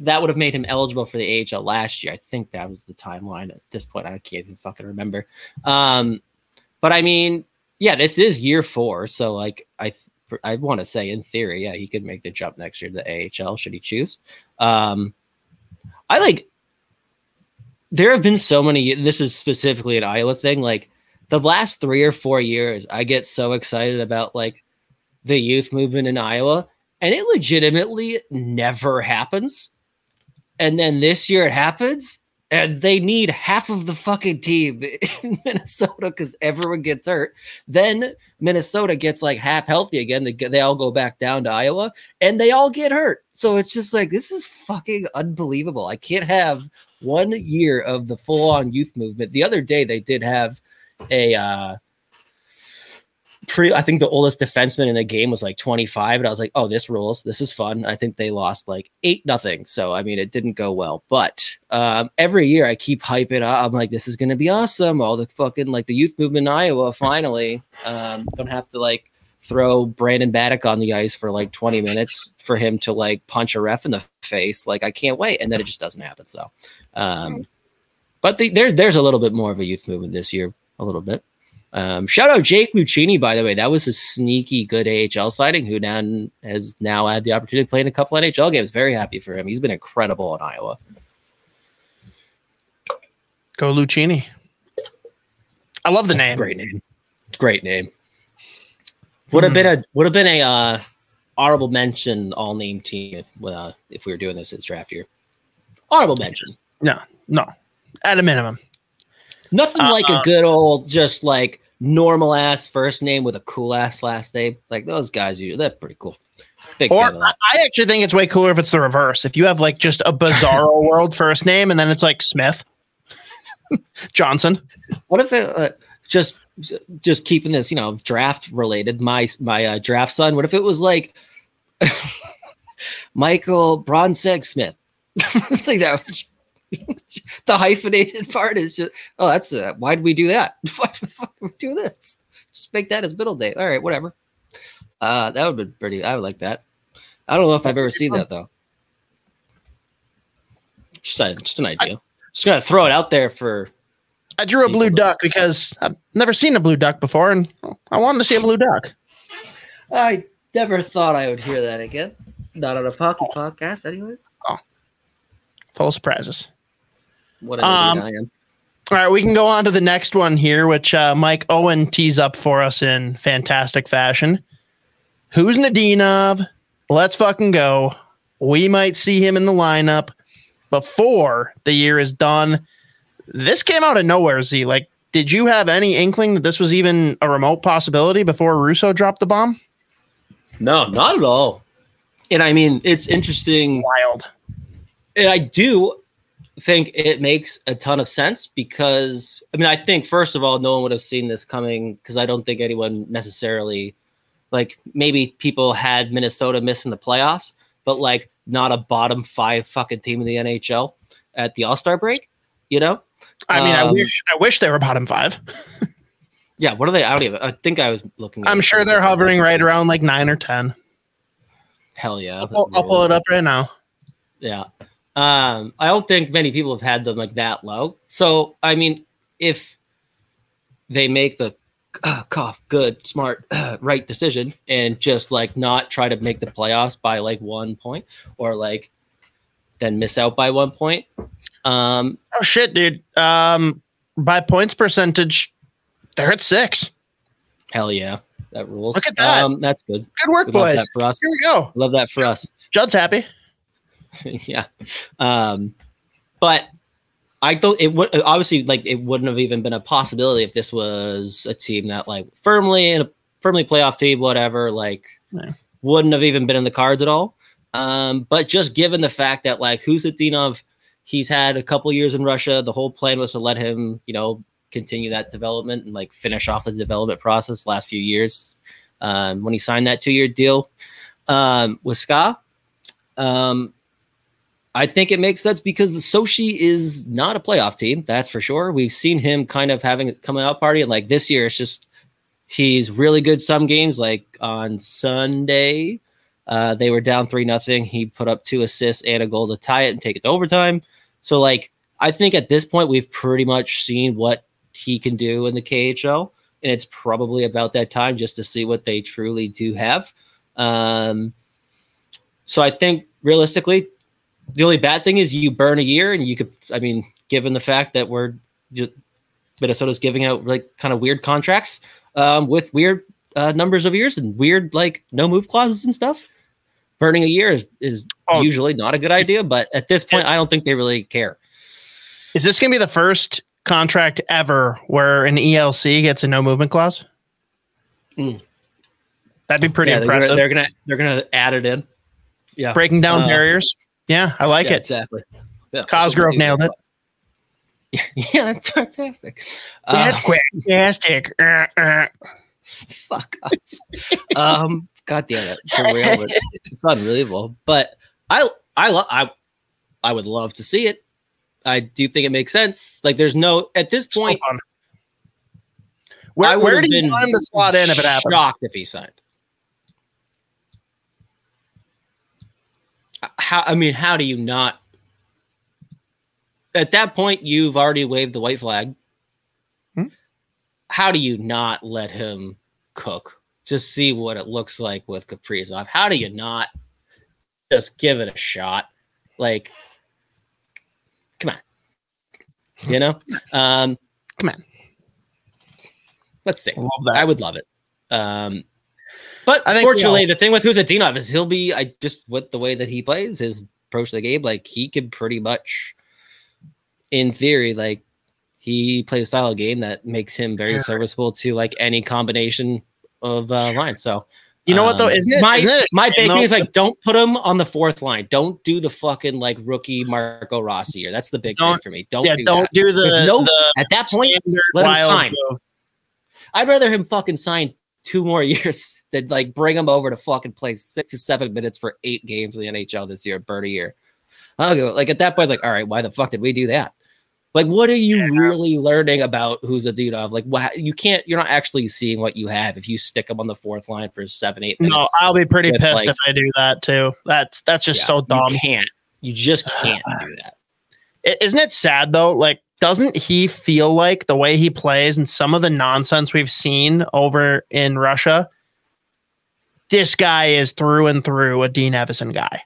that would have made him eligible for the AHL last year. I think that was the timeline at this point. I can't even fucking remember. Um, but I mean, yeah, this is year four, so like I I want to say in theory, yeah, he could make the jump next year to the AHL should he choose. Um, I like. There have been so many. This is specifically an Iowa thing. Like the last three or four years, I get so excited about like the youth movement in Iowa, and it legitimately never happens. And then this year it happens, and they need half of the fucking team [LAUGHS] in Minnesota because everyone gets hurt. Then Minnesota gets like half healthy again. They, they all go back down to Iowa, and they all get hurt. So it's just like this is fucking unbelievable. I can't have one year of the full on youth movement. The other day they did have a uh pretty I think the oldest defenseman in the game was like 25 and I was like, "Oh, this rules. This is fun." I think they lost like 8 nothing. So, I mean, it didn't go well. But um every year I keep hyping up. I'm like, "This is going to be awesome." All the fucking like the youth movement in Iowa finally um don't have to like throw Brandon Baddock on the ice for like 20 minutes for him to like punch a ref in the face. Like I can't wait and then it just doesn't happen. So, um but the, there there's a little bit more of a youth movement this year, a little bit. Um, shout out Jake Lucchini, by the way. That was a sneaky good AHL signing who now has now had the opportunity to play in a couple NHL games. Very happy for him. He's been incredible in Iowa. Go Lucchini. I love the name. Great name. Great name. Would have been a would have been a uh, honorable mention all name team if uh, if we were doing this as draft year. Honorable mention. No, no. At a minimum. Nothing like a Uh-uh. good old just like normal ass first name with a cool ass last name. Like those guys, you they're pretty cool. Big Or that. I actually think it's way cooler if it's the reverse. If you have like just a bizarro [LAUGHS] world first name and then it's like Smith, [LAUGHS] Johnson. What if it uh, just just keeping this, you know, draft related? My my uh, draft son. What if it was like [LAUGHS] Michael Bronseg Smith? [LAUGHS] like that. Was, [LAUGHS] the hyphenated part is just oh, that's uh, why did we do that? Why the fuck we do this? Just make that his middle name. All right, whatever. Uh, that would be pretty. I would like that. I don't know if I've ever seen that though. Just, a, just an idea. just gonna throw it out there for I drew a blue duck because I've never seen a blue duck before and I wanted to see a blue duck. I never thought I would hear that again. Not on a Pocky podcast, anyway. Oh, Full of surprises. What an Um, I am. All right, we can go on to the next one here, which uh, Mike Owen tees up for us in fantastic fashion. Khusnutdinov? Let's fucking go. We might see him in the lineup before the year is done. This came out of nowhere, Z. Like, did you have any inkling that this was even a remote possibility before Russo dropped the bomb? No, not at all. And I mean, it's interesting. Wild. And I do think it makes a ton of sense because I mean, I think first of all, no one would have seen this coming because I don't think anyone necessarily like maybe people had Minnesota missing the playoffs, but like not a bottom five fucking team in the NHL at the All Star break. You know? I mean, I Um, wish I wish they were bottom five. [LAUGHS] Yeah. What are they? I don't even. I think I was looking. at I'm sure they're hovering right around like nine or ten. Hell yeah! I'll, pull- I'll pull it up right now. Yeah. Um, I don't think many people have had them like that low. So, I mean, if they make the uh, cough, good, smart, right decision and just like not try to make the playoffs by like one point or like then miss out by one point. Um, Oh shit, dude. Um, by points percentage, they're at six. hell yeah, that rules. Look at that. Um, that's good. Good work, We love boys. that for us. Here we go. Love that for us. Judd's happy. [LAUGHS] yeah. Um, but I don't. It would obviously like it wouldn't have even been a possibility if this was a team that like firmly in a firmly playoff team, whatever. Like Yeah. wouldn't have even been in the cards at all. Um, but just given the fact that like Khusnutdinov, he's had a couple years in Russia. The whole plan was to let him, you know, continue that development and like finish off the development process last few years. Um, when he signed that two year deal um, with Ska. Um, I think it makes sense because the Sochi is not a playoff team, that's for sure. We've seen him kind of having a coming out party, and like this year, it's just he's really good some games. Like on Sunday, uh, they were down three nothing. He put up two assists and a goal to tie it and take it to overtime. So like I think at this point we've pretty much seen what he can do in the KHL, and it's probably about that time just to see what they truly do have. Um, so I think realistically, the only bad thing is you burn a year, and you could. I mean, given the fact that we're just, Minnesota's giving out like kind of weird contracts um, with weird uh, numbers of years and weird like no move clauses and stuff. Burning a year is, is Oh. usually not a good idea, but at this point, I don't think they really care. Is this going to be the first contract ever where an ELC gets a no movement clause? Mm. That'd be pretty yeah, they're impressive. gonna, they're gonna they're gonna add it in. Yeah, Breaking down Uh, barriers. Yeah, I like yeah, it. exactly. Yeah, Cosgrove nailed it. [LAUGHS] Yeah, that's fantastic. That's Uh, fantastic. Uh, uh. [LAUGHS] fuck off. um god damn it for real it's unbelievable. But i i love i i would love to see it. I do think it makes sense. Like there's no at this point Where, where do you want him to slot in if it happens? shocked if he signed. How i mean how do you not? At that point you've already waved the white flag. Hmm? how do you not let him cook just see what it looks like with Kaprizov. how do you not just give it a shot like come on you know um Come on. let's see that. I would love it. Um, but I think fortunately, all- the thing with Khusnutdinov is he'll be I just with the way that he plays, his approach to the game, like he could pretty much, in theory, like he plays a style of game that makes him very Yeah. serviceable to like any combination of uh, lines. So you know what though? um, Isn't it? my isn't it my big thing is like don't put him on the fourth line. Don't do the fucking like rookie Marco Rossi here. That's the big thing for me. Don't yeah, do don't that. do the, There's no- the At that point, let him sign. move. I'd rather him fucking sign two more [LAUGHS] years than like bring him over to fucking play six or seven minutes for eight games in the NHL this year, bird a year. I'll go like at that point, it's like, all right, why the fuck did we do that? Like, what are you really learning about Khusnutdinov? Like, wha- you can't, you're not actually seeing what you have if you stick him on the fourth line for seven, eight minutes. No, I'll be pretty pissed like- if I do that too. That's that's just Yeah, so dumb. You can't. You just [SIGHS] can't do that. Isn't it sad though? Like, doesn't he feel like the way he plays and some of the nonsense we've seen over in Russia? this guy is through and through a Dean Evason guy.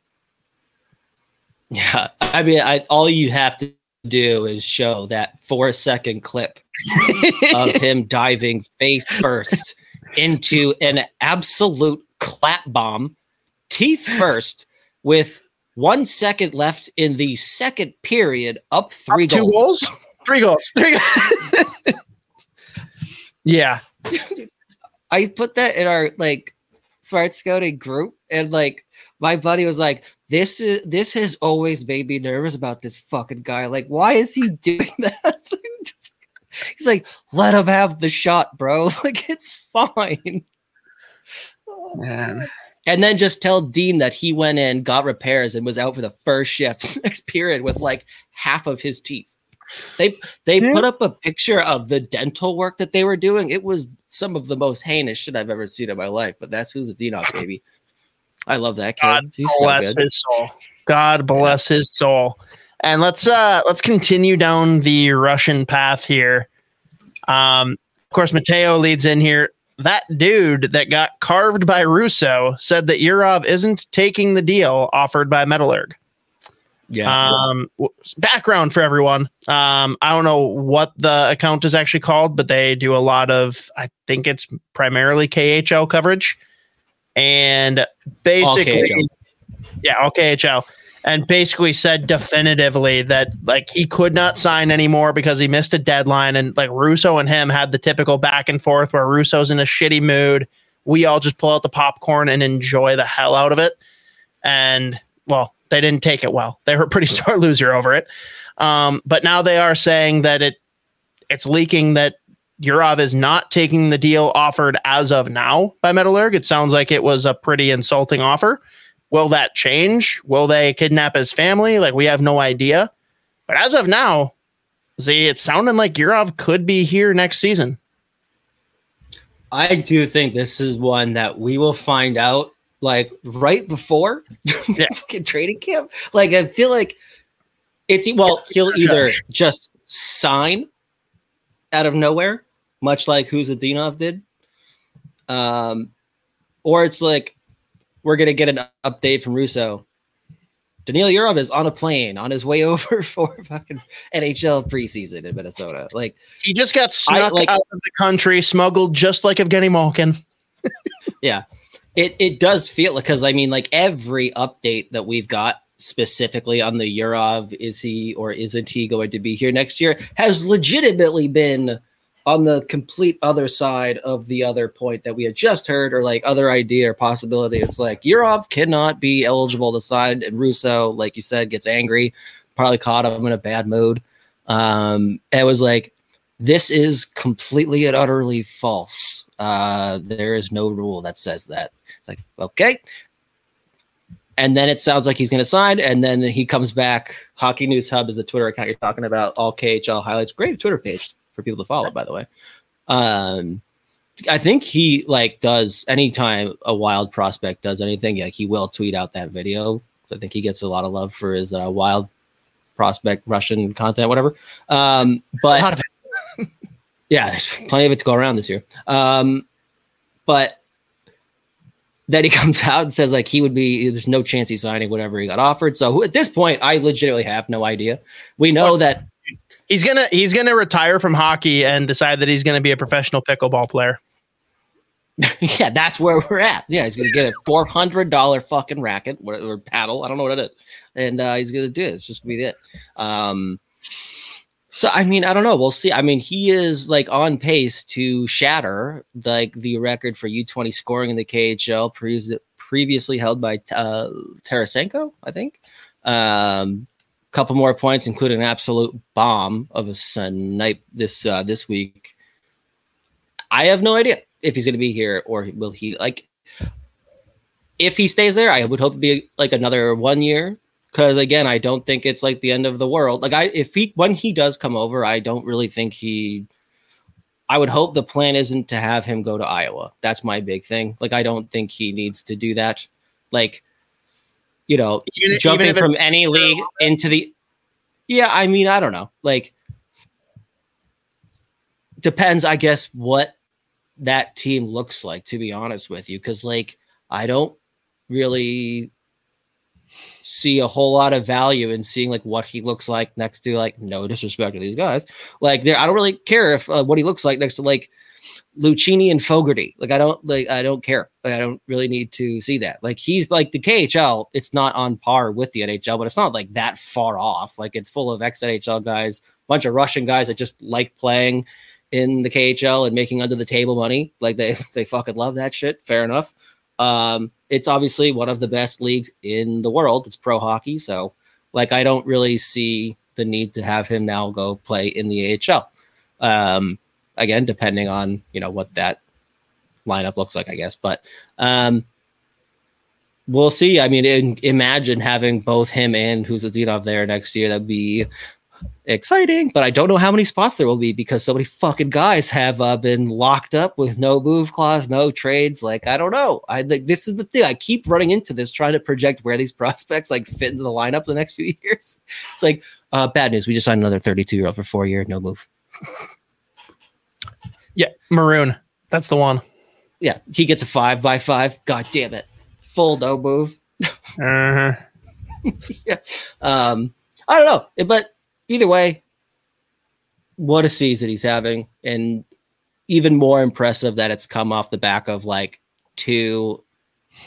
Yeah, I mean, I all you have to do is show that four second clip of [LAUGHS] him diving face first into an absolute clap bomb, teeth first, with one second left in the second period, up three Up two goals. goals, three goals, three. Goals. [LAUGHS] yeah, I put that in our like smart scouting group, and like my buddy was like, "This is this has always made me nervous about this fucking guy. Like, why is he doing [LAUGHS] that?" He's like, "Let him have the shot, bro. [LAUGHS] Like, it's fine." [LAUGHS] man. And then just tell Dean that he went in, got repairs, and was out for the first shift next period with like half of his teeth. They they Yeah. put up a picture of the dental work that they were doing. It was some of the most heinous shit I've ever seen in my life. But that's Khusnutdinov baby. I love that kid. God He's so bless good. his soul. God bless his soul. And let's uh let's continue down the Russian path here. Um, of course, Mateo leads in here. That dude that got carved by Russo said that Yurov isn't taking the deal offered by Metallurg. Yeah. Um, background for everyone. Um, I don't know what the account is actually called, but they do a lot of, I think it's primarily KHL coverage. And basically, yeah, all KHL. And basically said definitively that like he could not sign anymore because he missed a deadline. And like Russo and him had the typical back and forth where Russo's in a shitty mood. We all just pull out the popcorn and enjoy the hell out of it. And well, they didn't take it well. They were a pretty [LAUGHS] sore loser over it. Um, but now they are saying that it it's leaking that Yurov is not taking the deal offered as of now by Metallurg. It sounds like it was a pretty insulting offer. Will that change? Will they kidnap his family? Like we have no idea. But as of now, see, it's sounding like Yurov could be here next season. I do think this is one that we will find out like right before [LAUGHS] Yeah. training camp. Like I feel like it's well, he'll either just sign out of nowhere, much like who's Khusnutdinov did. Um, or it's like we're gonna get an update from Russo. Daniil Yurov is on a plane on his way [LAUGHS] over for fucking NHL preseason in Minnesota. Like He just got I, snuck like- out of the country, smuggled just like Evgeny Malkin. [LAUGHS] Yeah, it it does feel like because I mean, like every update that we've got specifically on the Yurov, is he or isn't he going to be here next year, has legitimately been on the complete other side of the other point that we had just heard, or like other idea or possibility. It's like Yurov cannot be eligible to sign, and Russo, like you said, gets angry, probably caught him in a bad mood. Um, it was like, this is completely and utterly false. Uh, there is no rule that says that. It's like, okay. And then it sounds like he's going to sign, and then he comes back. Hockey News Hub is the Twitter account you're talking about. All KHL highlights. Great Twitter page for people to follow, by the way. Um, I think he like does anytime a wild prospect does anything, like he will tweet out that video. I think he gets a lot of love for his uh, wild prospect Russian content, whatever. Um, but A lot of [LAUGHS] yeah, there's plenty of it to go around this year. Um, but then he [LAUGHS] comes out and says like he would be there's no chance he's signing whatever he got offered. So at this point, I legitimately have no idea. We know that He's gonna he's gonna retire from hockey and decide that he's gonna be a professional pickleball player. [LAUGHS] yeah, that's where we're at. Yeah, he's gonna get a four hundred dollar fucking racket or, or paddle. I don't know what it is, and uh, he's gonna do it. It's just gonna be it. Um, so I mean, I don't know. We'll see. I mean, he is like on pace to shatter like the record for U twenty scoring in the KHL, pre- previously held by uh, Tarasenko, I think. Um, couple more points, including an absolute bomb of a snipe this uh, this week. I have no idea if he's going to be here or will he like. If he stays there, I would hope to be like another one year. Because again, I don't think it's like the end of the world. Like I, if he when he does come over, I don't really think he. I would hope the plan isn't to have him go to Iowa. That's my big thing. Like I don't think he needs to do that. Like, you know, Even- jumping even from any league into the yeah i mean i don't know. Like depends i guess what that team looks like to be honest with you because like I don't really see a whole lot of value in seeing like what he looks like next to like no disrespect to these guys. Like there I don't really care if uh, what he looks like next to like Lucchini and Fogarty. Like I don't like I don't care. Like, I don't really need to see that. Like he's like the KHL it's not on par with the NHL but it's not like that far off. Like it's full of ex NHL guys bunch of Russian guys that just like playing in the KHL and making under the table money. Like they [LAUGHS] they fucking love that shit. Fair enough. Um, it's obviously one of the best leagues in the world. It's pro hockey, so like I don't really see the need to have him now go play in the AHL. Um, again, depending on you know what that lineup looks like, I guess. But um, we'll see. I mean, in, imagine having both him and who's Khusnutdinov there next year. That'd be exciting, but I don't know how many spots there will be because so many fucking guys have uh, been locked up with no move clause, no trades. Like I don't know. I like this is the thing. I keep running into this trying to project where these [LAUGHS] prospects like fit into the lineup the next few [LAUGHS] years. It's like uh, bad news. We just signed another 32 year old for four year, no move. Yeah, maroon. That's the one. Yeah, he gets a five by five. God damn it, full no move. Uh-huh. [LAUGHS] yeah. Um, I don't know, but either way, what a season he's having, and even more impressive that it's come off the back of like two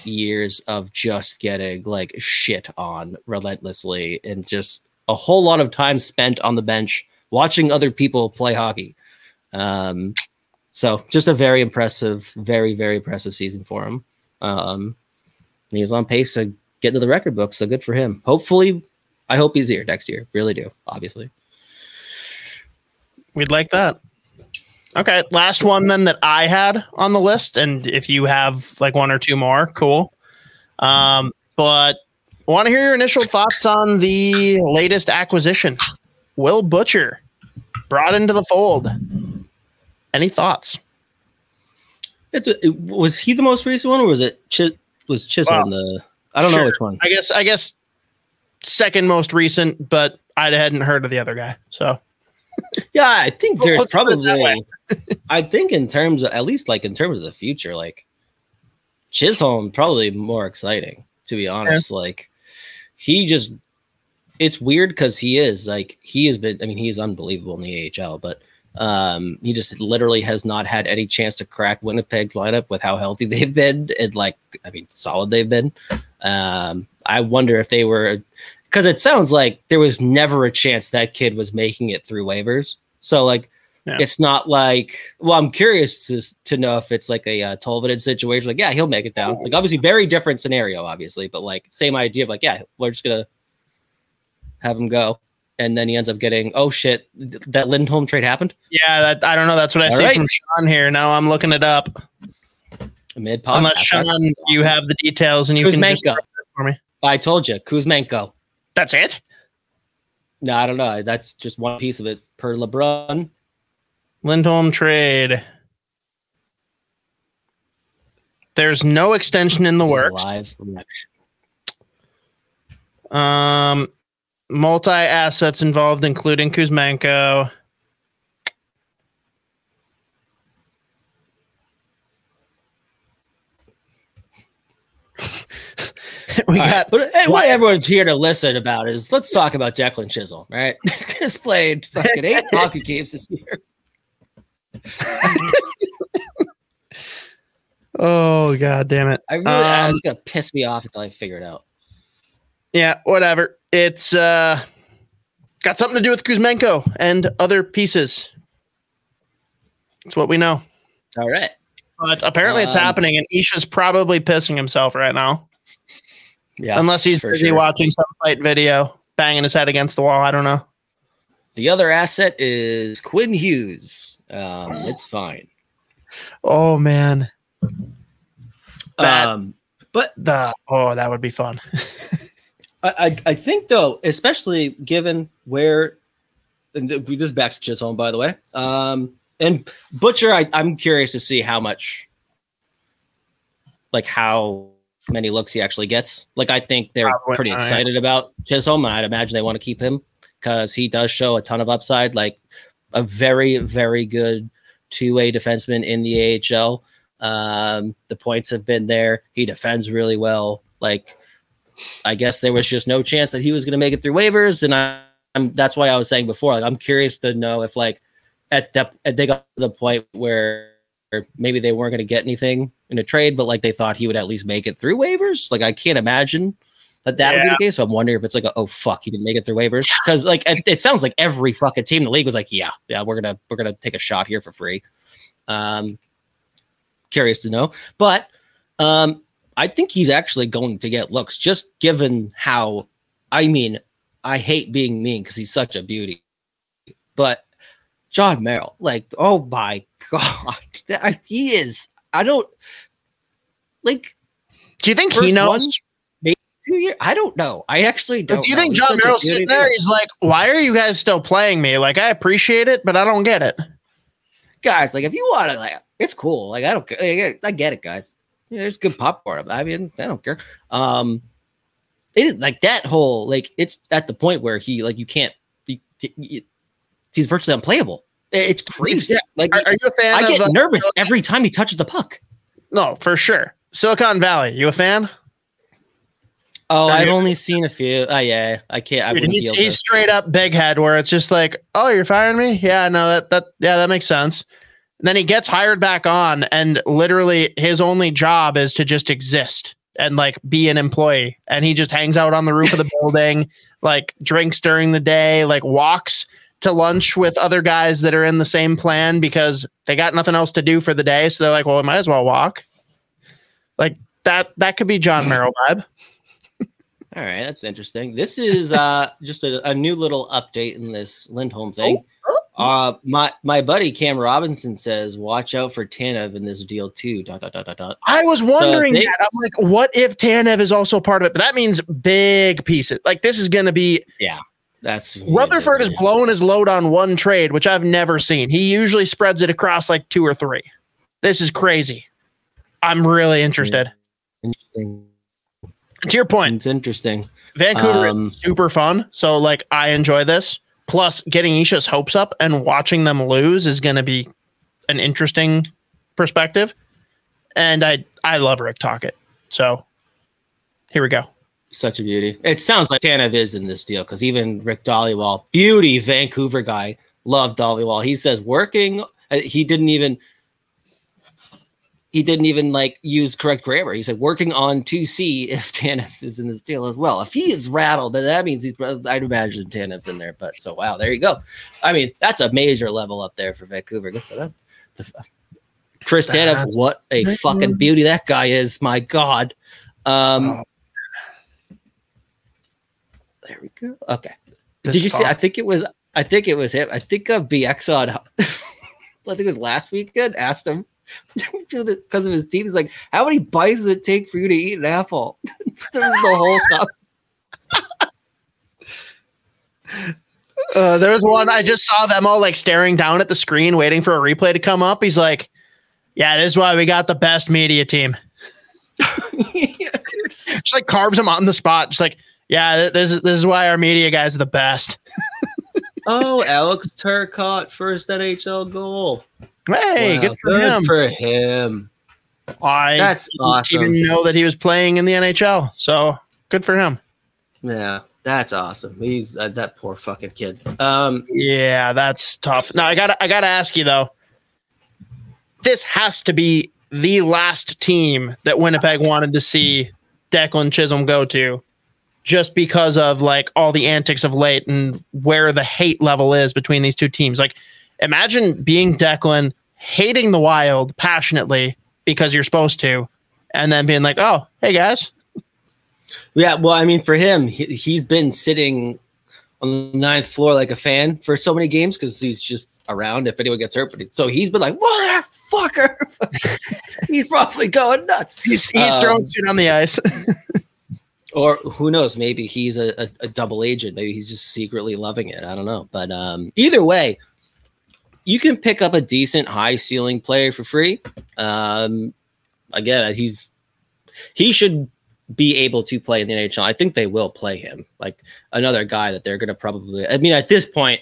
years of just getting like shit on relentlessly and just a whole lot of time spent on the bench watching other people play hockey. Um, so just a very impressive, very, very impressive season for him. Um, and he's on pace to get into the record book. So good for him. Hopefully I hope he's here next year. Really do, obviously. We'd like that. Okay, last one then that I had on the list, and if you have like one or two more, cool. Um, but want to hear your initial thoughts on the latest acquisition, Will Butcher, brought into the fold. Any thoughts? It's a, it, was he the most recent one, or was it Ch- was Chisholm well, the? I don't sure. know which one. I guess I guess second most recent, but I hadn't heard of the other guy. So yeah, I think there's probably [LAUGHS] I think in terms of at least like in terms of the future, like Chisholm probably more exciting, to be honest. Yeah. Like he just it's weird because he is like he has been I mean, he's unbelievable in the AHL, but um, he just literally has not had any chance to crack Winnipeg's lineup with how healthy [LAUGHS] they've been and like I mean solid they've been. Um, I wonder if they were because it sounds like there was never a chance that kid was making it through waivers. So like yeah. it's not like well, I'm curious to to know if it's like a uh, Tolvanen situation. Like yeah, he'll make it down. Like obviously very different scenario, obviously, but like same idea of like yeah, we're just gonna have him go. And then he ends up getting oh shit that Lindholm trade happened. Yeah, that I don't know. That's what I All see right. from Sean here. Now I'm looking it up. Mid Unless Sean, awesome. you have the details and you Kuzmenko. can for me. I told you, Kuzmenko. That's it. No, I don't know. That's just one piece of it per LeBrun. Lindholm trade. There's no extension in the works. Live. Um, multi assets involved, including Kuzmenko. [LAUGHS] we All got right. but hey, what everyone's here to listen about is let's talk about Declan Chisholm, right? [LAUGHS] He's played fucking eight [LAUGHS] hockey games this year. oh god damn it. I really um, it's gonna piss me off until I figure it out. Yeah, whatever. It's uh got something to do with Kuzmenko and other pieces. That's what we know. All right. But apparently um, it's happening, and Isha's probably pissing himself right now. Yeah. Unless he's busy sure. watching some fight video, banging his head against the wall. I don't know. The other asset is Quinn Hughes. Um, it's fine. Oh man. That, um, but the oh, that would be fun. [LAUGHS] I, I, I think though, especially given where and this is back to Chisholm, by the way. Um, and Butcher, I, I'm curious to see how much, like how many looks he actually gets. Like I think they're Probably pretty excited about Chisholm, and I'd imagine they want to keep him because he does show a ton of upside. Like a very, very good two-way defenseman in the AHL. Um, the points have been there. He defends really well. Like, I guess there was just no chance that he was going to make it through waivers, and I, am that's why I was saying before. Like, I'm curious to know if like at that they got to the point where maybe they weren't going to get anything in a trade, but like they thought he would at least make it through waivers. Like, I can't imagine that that yeah. would be the case. So I'm wondering if it's like, a, oh fuck, he didn't make it through waivers because like it, it, sounds like every fucking team in the league was like, yeah, yeah, we're gonna we're gonna take a shot here for free. Um, curious to know, but um, I think he's actually going to get looks just given how. I mean, I hate being mean because he's such a beauty, but Jon Merrill, like, oh my [LAUGHS] god, he is. I don't like. Do you think he knows? One, two years. I don't know. I actually don't. Do you know. think Jon Merrill's sitting there? He's like, "Why are you guys still playing me? Like, I appreciate it, but I don't get it." Guys, like, if you want to, like, it's cool. Like, I don't. I get it, guys. Yeah, there's good popcorn. I mean, I don't care. Um, it is like that whole like it's at the point where he like you can't. He, he, he's virtually unplayable. It's crazy. Yeah. Like, are, are, you a fan? I get of, nervous uh, every time he touches the puck. No, for sure. Silicon Valley, you a fan? Oh, I've only seen a few. Oh yeah, I can't. I he's, he's straight up big head, where it's just like, oh, you're firing me? Yeah, no, that that yeah, that makes sense. And then he gets hired back on, and literally his only job is to just exist and like be an employee. And he just hangs out on the roof of the [LAUGHS] building, like drinks during the day, like walks to lunch with other guys that are in the same plan because they got nothing else to do for the day. So they're like, well, we might as well walk. Like that. That could be Jon Merrill [LAUGHS] vibe. All right, that's interesting. This is uh, just a, a, new little update in this Lindholm thing. Oh, oh. Uh, my my buddy Cam Robinson says, "Watch out for Tanev in this deal too." Dot, dot, dot, dot, I was wondering so they, that. I'm like, what if Tanev is also part of it? But that means big pieces. Like this is going to be. Yeah, that's Rutherford is blowing his load on one trade, which I've never seen. He usually spreads it across like two or three. This is crazy. I'm really interested. Interesting to your point, it's interesting. Vancouver um, is super fun. So like I enjoy this. Plus, getting Isha's hopes up and watching them lose is going to be an interesting perspective. And I I love Rick Tocchet. So here we go. Such a beauty. It sounds like Tanev is in this deal because even Rick Dhaliwal, beauty Vancouver guy, loved Dhaliwal. He says working. Uh, he didn't even he didn't even like use correct grammar. He said working on to see if Tanev is in this deal as well. If he is rattled, then that means he's. I'd imagine Tanev's in there. But so wow, there you go. I mean, that's a major level up there for Vancouver. Good for them. Chris Tanev, what a fucking beauty that guy is. My God. Um, oh. There we go. Okay. This Did you see? I think it was. I think it was him. I think uh, BX on. [LAUGHS] I think it was last weekend. Asked him [LAUGHS] because of his teeth. He's like, how many bites does it take for you to eat an apple? [LAUGHS] There's the whole cup. [LAUGHS] Uh, there was one I just saw them all like staring down at the screen, waiting for a replay to come up. He's like, "Yeah, this is why we got the best media team." yeah, just like carves him on the spot. Just like, yeah, this is this is why our media guys are the best. oh, Alex Turcotte first NHL goal. Hey, wow, good for good him. For him. I That's awesome. didn't even know that he was playing in the NHL. So good for him. Yeah, that's awesome. He's uh, that poor fucking kid. Um, yeah, that's tough. Now I gotta I got to ask you though. This has to be the last team that Winnipeg wanted to see Declan Chisholm go to, just because of like all the antics of late and where the hate level is between these two teams. Like imagine being Declan, hating the wild passionately because you're supposed to, and then being like, oh, hey guys. Yeah, well, I mean, for him, he, has been sitting on the ninth floor like a fan for so many games because he's just around if anyone gets hurt. But so he's been like, motherfucker. [LAUGHS] he's probably going nuts. He's, he's um, throwing shit on the ice. [LAUGHS] or who knows? Maybe he's a, a, a, double agent. Maybe he's just secretly loving it. I don't know. But um, either way, you can pick up a decent high ceiling player for free. Um, again, he's he should be able to play in the NHL. I think they will play him like another guy that they're going to probably. I mean, at this point,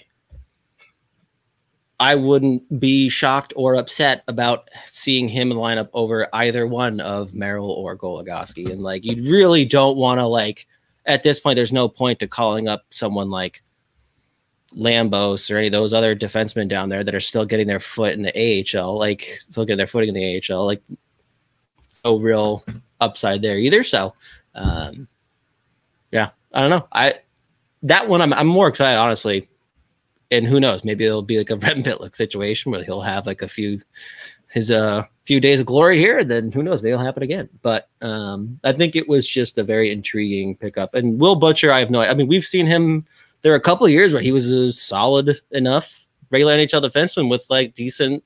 I wouldn't be shocked or upset about seeing him in the lineup over either one of Merrill or Goligoski. And like, you really don't want to like at this point. There's no point to calling up someone like Lambos or any of those other defensemen down there that are still getting their foot in the AHL, like still getting their footing in the AHL. Like, no real upside there either. So, um, yeah, I don't know. I that one I'm I'm more excited honestly and who knows, maybe it'll be like a [LAUGHS] Rem Pitlick situation where he'll have like a few his uh few days of glory here, and then who knows, maybe it'll happen again. But um I think it was just a very intriguing pickup. And Will Butcher, I have no I mean, we've seen him there are a couple of years where he was a solid enough regular NHL defenseman with like decent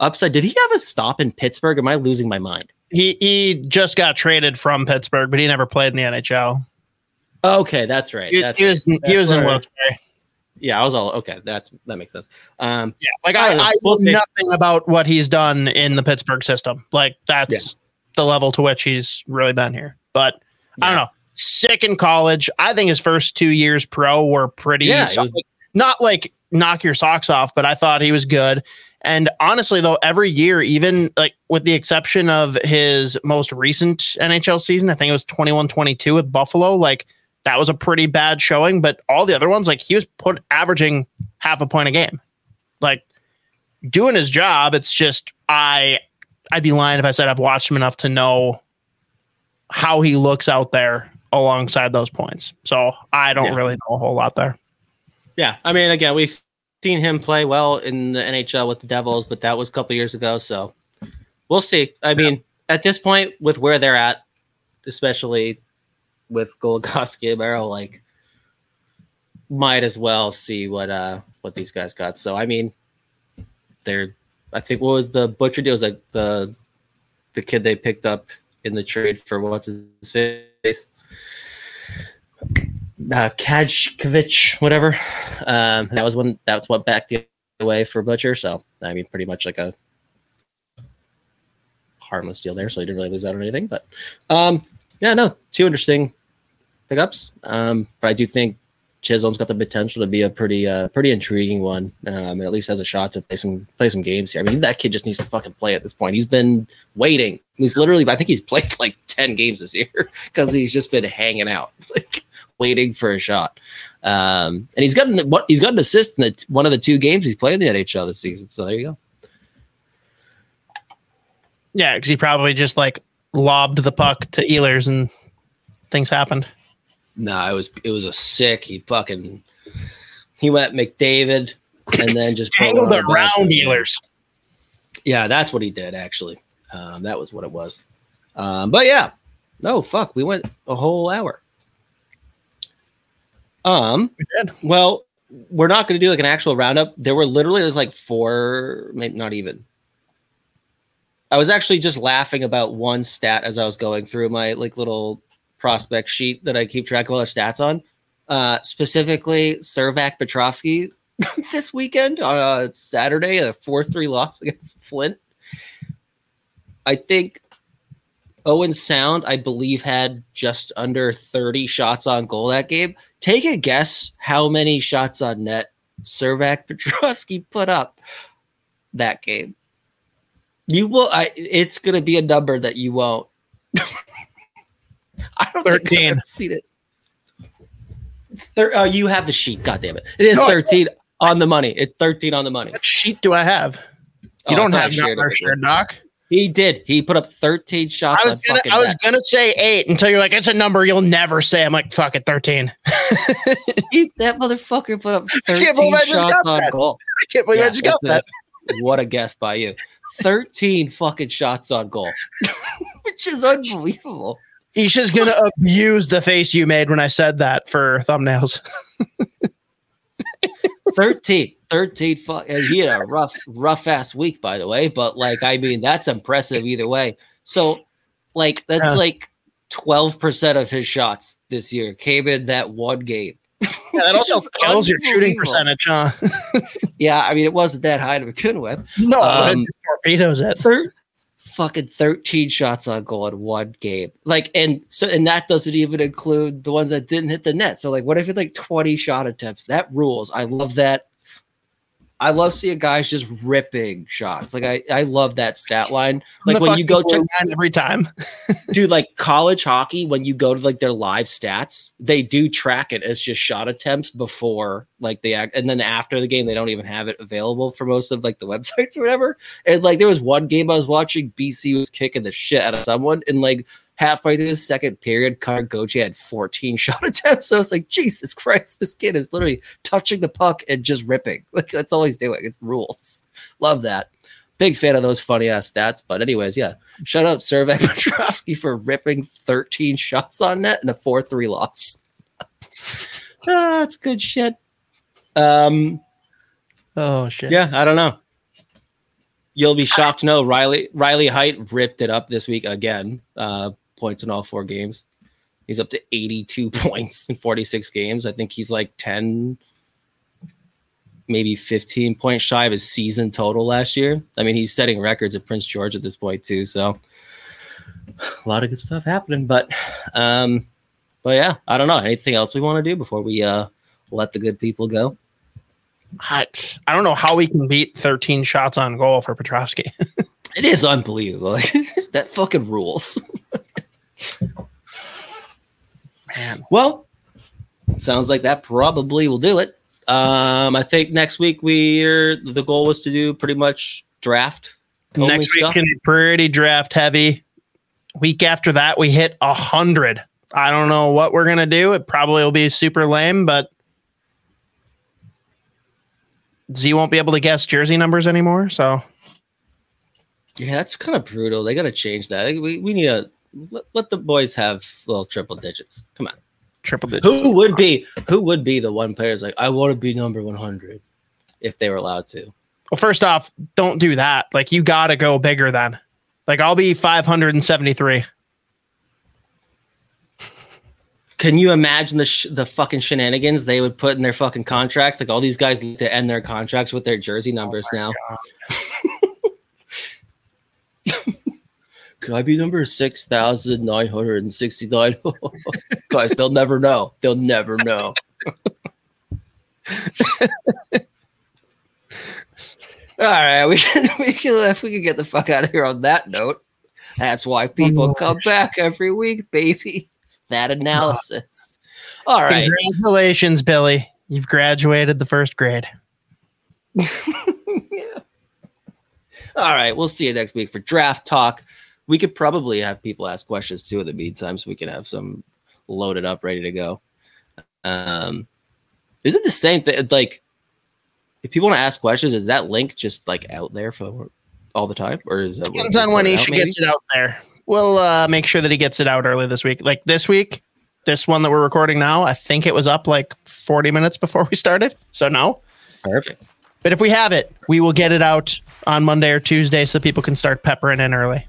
upside. Did he have a stop in Pittsburgh? Am I losing my mind? He he just got traded from Pittsburgh, but he never played in the NHL. Okay, that's right. He was That's he was, right. he was in. Wilkes-Barre. Yeah, I was all okay. That's that makes sense. Um, Yeah, like I I, know. I We'll know nothing about what he's done in the Pittsburgh system. Like that's the level to which he's really been here. But I don't know. Sick in college. I think his first two years pro were pretty Yeah, was- not like knock your socks off, but I thought he was good. And honestly, though, every year, even like with the exception of his most recent NHL season, I think it was 21 22 with Buffalo, like that was a pretty bad showing. But all the other ones, like he was put averaging half a point a game. Like doing his job. It's just I I'd be lying if I said I've watched him enough to know how he looks out there alongside those points. So I don't Yeah. really know a whole lot there. Yeah, I mean, again, we've seen him play well in the NHL with the Devils, but that was a couple years ago. So we'll see. I mean, at this point, with where they're at, especially with Goligoski and Merrill, like, might as well see what uh what these guys got. So I mean, they're. I think what was the butcher deal? Was like the the kid they picked up in the trade for what's his face uh, Cajkovic, whatever. Um, that was when that's what back the way for Butcher. So I mean, pretty much like a harmless deal there. So he didn't really lose out on anything. But um, yeah, no, two interesting pickups. Um, but I do think Chisholm's got the potential to be a pretty uh, pretty intriguing one. Um, and at least has a shot to play some play some games here. I mean, that kid just needs to fucking play at this point. He's been waiting. He's literally, I think he's played [LAUGHS] like ten games this year [LAUGHS] because he's just been hanging out. [LAUGHS] Like waiting for a shot. Um, and he's got an, what he's got an assist in the, one of the two games he's played in the NHL this season. So there you go. Yeah, because he probably just like lobbed the puck to Ehlers and things happened. No, it was it was a sick. He fucking he went McDavid and then just put Angled one it on the back. around Ehlers. Yeah, that's what he did actually. Um, that was what it was. Um, but yeah, no fuck, we went a whole hour. Um, We did. Well, we're not going to do like an actual roundup. There were literally like four, maybe not even. I was actually just laughing about one stat as I was going through my like little prospect sheet that I keep track of all our stats on. Uh, specifically, Servac Petrovsky [LAUGHS] this weekend on uh, Saturday, a 4 3 loss against Flint. I think Owen Sound, I believe, had just under 30 shots on goal that game. Take a guess how many shots on net Servac [LAUGHS] Petrovsky put up that game. You will. I. It's going to be a number that you won't. [LAUGHS] I don't think 13. I've ever seen it. Thir- oh, you have the sheet. God damn it! It is No, I- thirteen on the money. It's thirteen on the money. What sheet do I have? Oh, you Oh, don't have shared it our with you. shared doc. He did. He put up thirteen shots I was on gonna fucking I was net. gonna say eight until you're like, it's a number you'll never say. I'm like, fuck it, 13. [LAUGHS] He- that motherfucker put up 13 believe I just shots on that. goal. can't believe I just got that. What a guess by you. 13 fucking shots on goal, [LAUGHS] which is unbelievable. Isha's gonna abuse the face you made when I said that for thumbnails. [LAUGHS] 13, 13. Fu- and he had a rough, rough ass week, by the way. But like, I mean, that's impressive either way. So, like, that's Yeah. like 12% of his shots this year came in that one game. Yeah, that also [LAUGHS] kills your shooting percentage, huh? [LAUGHS] Yeah, I mean, it wasn't that high to begin with. no, but it Um, just torpedoes it. thir- fucking 13 shots on goal in one game. Like, and so, and that doesn't even include the ones that didn't hit the net. So, like, what if it like 20 shot attempts? That rules. I love that. I love seeing guys just ripping shots. Like I, I love that stat line. Like when you go check, every time. [LAUGHS] dude, like college hockey, when you go to like their live stats, they do track it as just shot attempts before like they act, and then after the game, they don't even have it available for most of like the [LAUGHS] websites or whatever. And like there was one game I was watching, BC was kicking the shit out of someone, and like halfway through the second period, Cutter Gauthier had 14 [LAUGHS] shot attempts. So I was like, Jesus Christ, this kid is literally touching the puck and just ripping. [LAUGHS] Like that's all he's doing. It's rules. Love that. Big fan of those funny ass stats. But anyways, yeah. Shout out Servac Petrovsky for ripping 13 shots on net and a 4-3 loss. [LAUGHS] ah, that's good shit. Um, Oh shit. yeah, I don't know. You'll be shocked to know Riley Riley Heidt ripped it up this week again. Uh, points in all four games. He's up to 82 [LAUGHS] points in 46 games. I think he's like 10, maybe 15 points shy of his season total last year. I mean, he's setting records at Prince George at this point too. So [SIGHS] a lot of good stuff happening. But um, but yeah, I don't know. Anything else we want to do before we uh let the good people go? I, I don't know how we can beat 13 shots on goal for Petrovsky. [LAUGHS] It is unbelievable. [LAUGHS] that fucking rules. Man. Well, sounds like that probably will do it. Um, I think next week we're the goal was to do pretty much draft. Next week's stuff. gonna be pretty draft heavy. Week after that, we hit a hundred. I don't know what we're gonna do. It probably will be super lame, but Z won't be able to guess jersey numbers anymore. So Yeah, that's kind of brutal. They got to change that. We, we need to let, let the boys have little triple digits. Come on. triple digits. Who would be who would be the one player that's like I want to be number 100 if they were allowed to? Well, first off, don't do that. Like you gotta go bigger then. Like I'll be 573. Can you imagine the sh- the fucking shenanigans they would put in their fucking contracts? Like all these guys need to end their contracts with their jersey numbers oh now. [LAUGHS] [LAUGHS] Could I be number six thousand nine hundred and sixty nine? [LAUGHS] guys, they'll never know. They'll never know. [LAUGHS] All right, we can [LAUGHS] we can if we can get the fuck out of here on that note. That's why oh, people Oh, come back every week, baby. That analysis. All right. Congratulations, Billy. You've graduated the first grade. yeah. All right, we'll see you next week for draft talk. We could probably have people ask questions too in the meantime, so we can have some loaded up, ready to go. Um, is it the same thing? Like, if people want to ask questions, is that link just like out there for all the time, or is that Depends on when Isha gets it out there. We'll uh, make sure that he gets it out early this week. Like this week, this one that we're recording now, I think it was up like 40 minutes before we started. So no. Perfect. But if we have it, we will get it out on Monday or Tuesday so people can start peppering in early.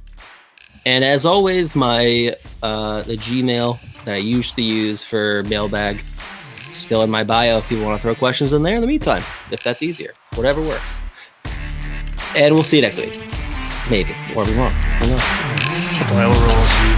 And as always, my uh, the Gmail that I used to use for mailbag still in my bio. If people want to throw questions in there in the meantime, if that's easier, whatever works. And we'll see you next week, maybe, or we won't. Knows? Oil rules.